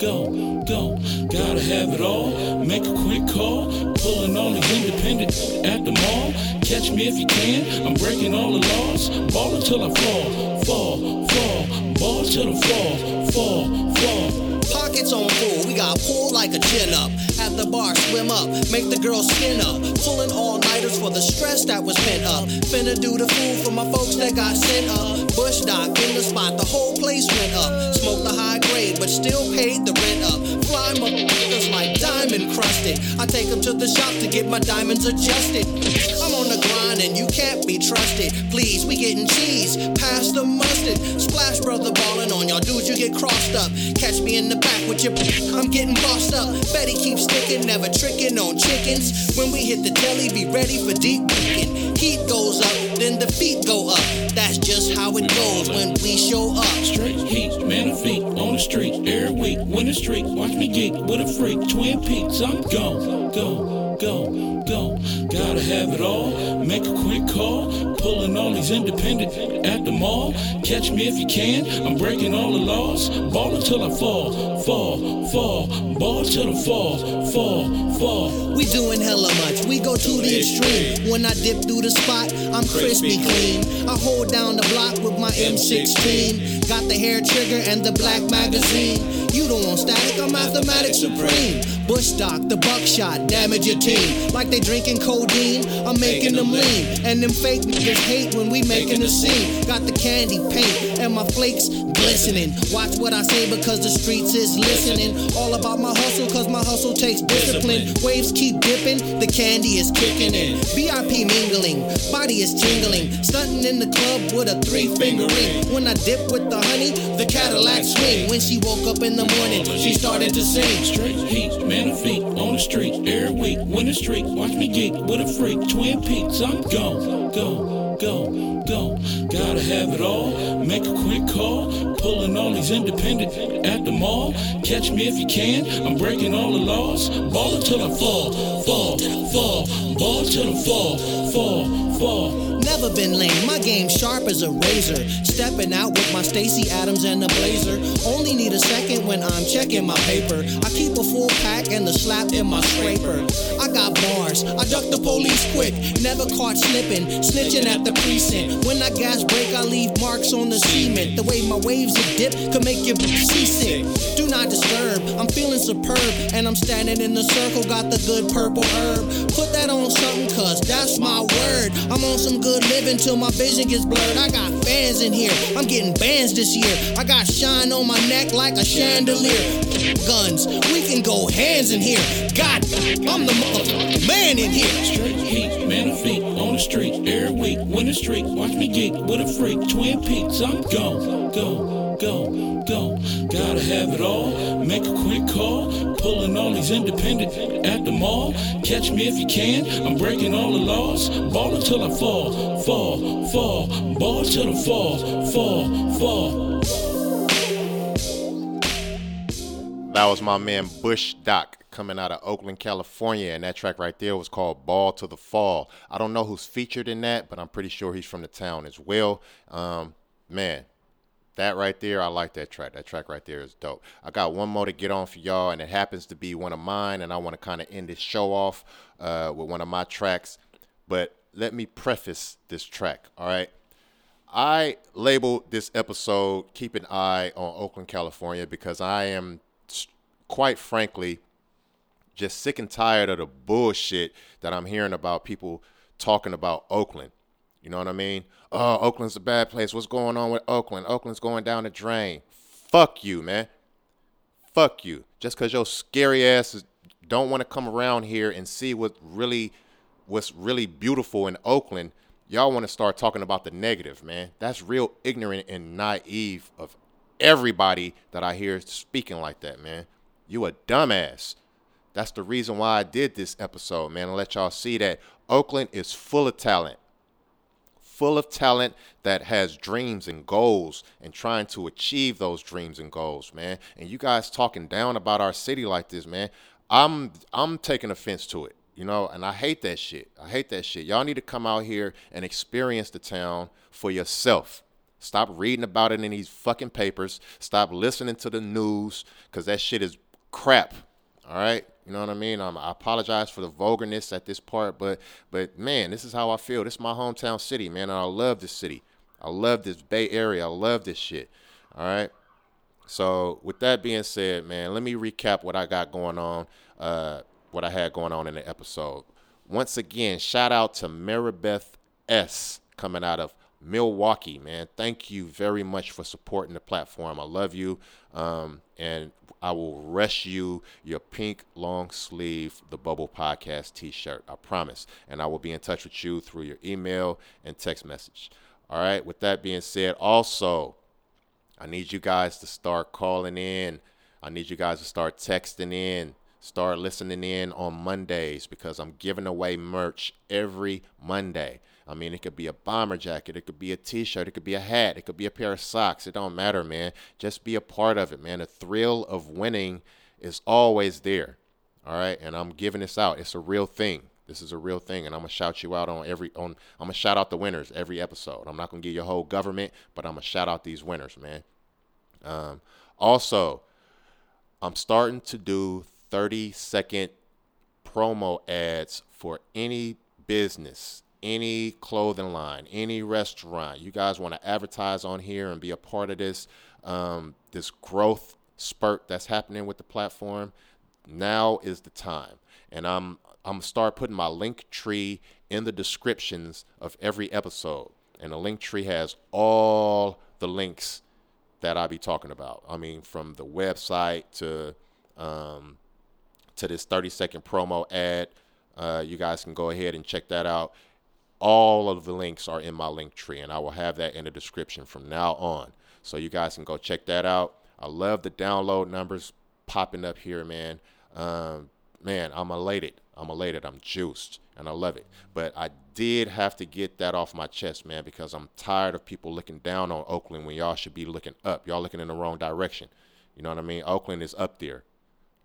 go, go, go. have it all. Make a quick call. Pulling all the independent at the mall. Catch me if you can. I'm breaking all the laws. Ball until I fall. Fall, fall. Ball till I fall. Fall, fall. Pockets on full, we got pull like a chin up. At the bar, swim up, make the girl skin up. Pulling all for the stress that was pent up. Finna do the fool for my folks that got sent up. Bush Doc in the spot, the whole place went up. Smoked the high grade, but still paid the rent up. Fly motherfuckers like diamond crusted. I take them to the shop to get my diamonds adjusted. I'm trusted. Please, we getting cheese, pass the mustard. Splash brother ballin' on y'all dudes, you get crossed up. Catch me in the back with your I'm getting bossed up. Betty keeps sticking, never tricking on chickens. When we hit the deli, be ready for deep cooking. Heat goes up, then the feet go up. That's just how it goes when we show up. Straight heat, man of feet on the street every week. Win the watch me geek with a freak. Twin Peaks, I'm gone, go, go, go. Gotta have it all. Make a quick call. Pulling all these independent at the mall. Catch me if you can. I'm breaking all the laws. Ball until I fall, fall, fall. Ball till I fall, fall, fall. We doing hella much, we go to the extreme. When I dip through the spot, I'm crispy clean. I hold down the block with my M16. Got the hair trigger and the black magazine. You don't want static, I'm mathematics supreme. Bush stock, the buckshot, damage your team. Like they drinking codeine, I'm making them lean. And them fake niggas hate when we making a scene. Got the candy paint and my flakes glistening. Watch what I say because the streets is listening. All about my hustle cause my hustle takes discipline. Waves keep dipping, the candy is kicking in. VIP mingling, body is tingling. Stunting in the club with a three finger ring. When I dip with the honey, the Cadillac swing. When she woke up in the morning, she started to sing. Straight heat, man of feet on the street every week. Win the streak, watch me geek with a freak. Twin Peaks, I'm gone, go, go, go. Gotta have it all. Make a quick call. Pulling all these independent at the mall. Catch me if you can. I'm breaking all the laws. Ball until I fall, fall, fall. Ball till I fall, fall, fall. Never been lame, my game sharp as a razor. Stepping out with my Stacy Adams and the blazer. Only need a second when I'm checking my paper. I keep a full pack and the slap in my scraper. I got bars, I duck the police quick. Never caught slipping, snitching at the precinct. When I gas break, I leave marks on the cement. The way my waves are dip could make you seasick. Do not disturb, I'm feeling superb. And I'm standing in the circle, got the good purple herb. Put that on something, cause that's my word. I'm on some good living till my vision gets blurred. I got fans in here, I'm getting bands this year. I got shine on my neck like a chandelier. Guns, we can go hands in here. God, I'm the motherfucking man in here. Straight heat, man of feet on the street every week. Win the streak, watch me geek with a freak. Twin Peaks, I'm gone, go, go, go. Gotta have it all. Make a quick call. Pulling all these independent at the mall. Catch me if you can. I'm breaking all the laws. Ball until I fall, fall, fall. Ball till I fall, fall, fall. That was my man Bush Doc coming out of Oakland, California, and that track right there was called Ball to the Fall. I don't know who's featured in that, but I'm pretty sure he's from the town as well. Um, man, that right there, I like that track. That track right there is dope. I got one more to get on for y'all, and it happens to be one of mine, and I want to kind of end this show off uh, with one of my tracks. But let me preface this track, all right? I labeled this episode Keep an Eye on Oakland, California because I am, quite frankly, just sick and tired of the bullshit that I'm hearing about people talking about Oakland. You know what I mean? Oh, Oakland's a bad place. What's going on with Oakland? Oakland's going down the drain. Fuck you, man. Fuck you. Just because your scary asses don't want to come around here and see what really what's really beautiful in Oakland, y'all want to start talking about the negative, man. That's real ignorant and naive of everybody that I hear speaking like that, man. You a dumbass. That's the reason why I did this episode, man, to let y'all see that Oakland is full of talent. Full of talent that has dreams and goals and trying to achieve those dreams and goals, man. And you guys talking down about our city like this, man. I'm I'm taking offense to it, you know, and I hate that shit. I hate that shit. Y'all need to come out here and experience the town for yourself. Stop reading about it in these fucking papers. Stop listening to the news because that shit is crap. All right, you know what I mean. Um, I apologize for the vulgarness at this part, but but man, this is how I feel. This is my hometown city, man, and I love this city. I love this Bay Area. I love this shit. All right. So with that being said, man, let me recap what I got going on. Uh, what I had going on in the episode. Once again, shout out to Maribeth S coming out of Milwaukee, man. Thank you very much for supporting the platform. I love you. Um, and I will rush you your pink long sleeve The Bubble Podcast t shirt. I promise. And I will be in touch with you through your email and text message. All right. With that being said, also, I need you guys to start calling in. I need you guys to start texting in. Start listening in on Mondays because I'm giving away merch every Monday. I mean, it could be a bomber jacket, it could be a t-shirt, it could be a hat, it could be a pair of socks. It don't matter, man. Just be a part of it, man. The thrill of winning is always there. All right, and I'm giving this out. It's a real thing. This is a real thing, and I'm gonna shout you out on every on. I'm gonna shout out the winners every episode. I'm not gonna give you a whole government, but I'm gonna shout out these winners, man. Um, also, I'm starting to do 30 second promo ads for any business, any clothing line, any restaurant. You guys want to advertise on here and be a part of this um, this growth spurt that's happening with the platform. Now is the time, and I'm I'm start putting my link tree in the descriptions of every episode, and the link tree has all the links that I be talking about. I mean, from the website to um, to this 30 second promo ad. Uh, you guys can go ahead and check that out. All of the links are in my link tree, and I will have that in the description from now on. So you guys can go check that out. I love the download numbers popping up here, man. Um, man, I'm elated. I'm elated. I'm juiced, and I love it. But I did have to get that off my chest, man, because I'm tired of people looking down on Oakland when y'all should be looking up. Y'all looking in the wrong direction. You know what I mean? Oakland is up there.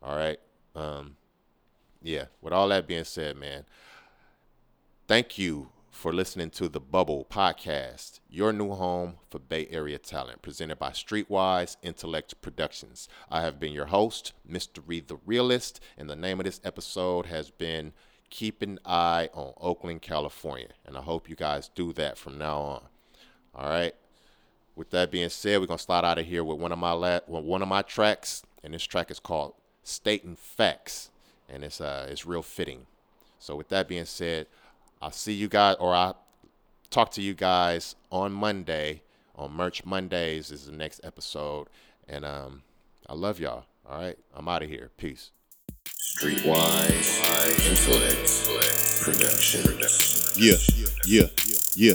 All right. Um, yeah. With all that being said, man, thank you for listening to the Bubble Podcast, your new home for Bay Area talent, presented by Streetwise Intellect Productions. I have been your host, Mr. Reed the Realist, and the name of this episode has been Keep an Eye on Oakland, California. And I hope you guys do that from now on. All right. With that being said, we're gonna slide out of here with one of my la- one of my tracks, and this track is called "Stating Facts," and it's uh it's real fitting. So with that being said, I'll see you guys, or I'll talk to you guys on Monday on Merch Mondays. Is the next episode, and um I love y'all. All right, I'm out of here. Peace. Streetwise Intellect Production. Yeah, yeah, yeah, yeah,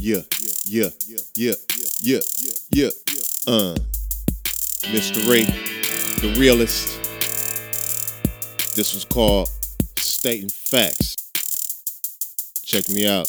yeah, yeah, yeah, yeah, yeah. uh, Mr. Ray, the realist. This was called Stating Facts. Check me out.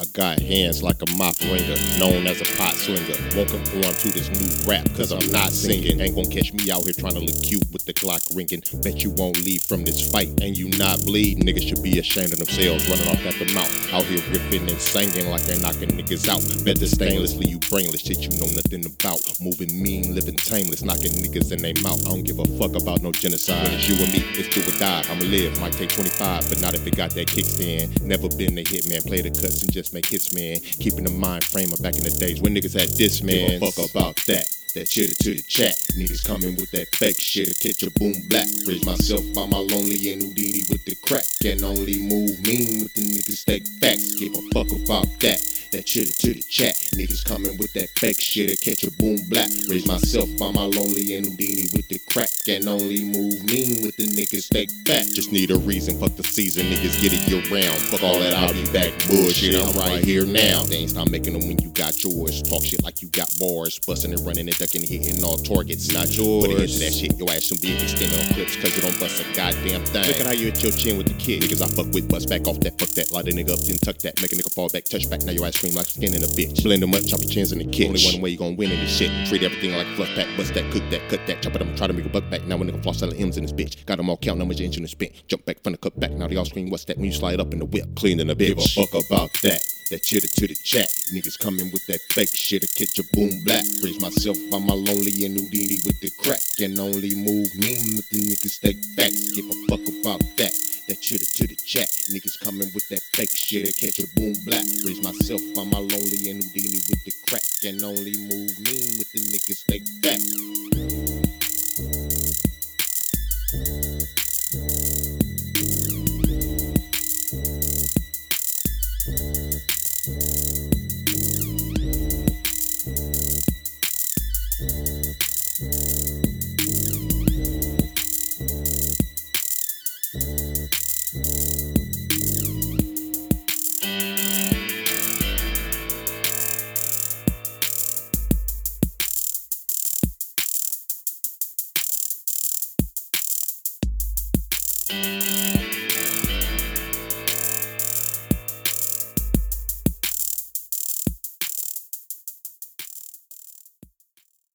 I got hands like a mop ringer, known as a pot slinger. Won't conform to this new rap, cause I'm not singing. Ain't gonna catch me out here trying to look cute with the Glock ringing. Bet you won't leave from this fight, and you not bleed. Niggas should be ashamed of themselves, running off at the mouth. Out here ripping and singing like they knocking niggas out. Bet the stainlessly, you brainless shit you know nothing about. Moving mean, living tameless, knocking niggas in their mouth. I don't give a fuck about no genocide. When it's you and me, it's do or die. I'ma live, might take 25, but not if it got that kickstand. Never been a hitman, play the cuts and just make hits, man. Keeping the mind frame of back in the days when niggas had this, man. Fuck about that. That shit to the chat. Niggas coming with that fake shit. Catch a boom black. Raise myself by my lonely and Houdini with the crack. Can only move mean with the niggas take facts. Give a fuck about that. That shit to the chat. Niggas coming with that fake shit. Catch a boom black. Raise myself by my lonely and Houdini with the crack. Can only move mean with the niggas take back. Just need a reason. Fuck the season. Niggas get it year round. Fuck all that I'll be back bullshit. I'm right here now. They ain't stop making them when you got yours. Talk shit like you got bars. Busting and running and ducking hitting all targets. Not yours. Put it into that shit. Your ass should be extended on clips cause you don't bust a goddamn thing. Look at how you hit your chin with the kid. Niggas I fuck with bust back off that. Fuck that. Light a nigga up then tuck that. Make a nigga fall back. Touch back. Now your ass scream like skin in a bitch. Blend them up. Chop your chins in the kitchen. Only one way you gon' win in this shit. Treat everything like fluff pack. Bust that. Cook that. Cut that. Chop it up. Try to make a buck back. Now a nigga floss selling M's in this bitch. Got them all counting how much engine is spent. Jump back from the cut back. Now they all scream what's that when you slide up in the whip. Clean in the bitch. Give a fuck about that. That chitter to the chat. Niggas coming with that fake shit. to catch a boom black. Raise myself by my lonely and Houdini with the crack. And only move mean with the niggas take facts. Give a fuck about that. That chitter to the chat. Niggas coming with that fake shit. I catch a boom black. Raise myself by my lonely and Houdini with the crack. And only move mean with the niggas take facts.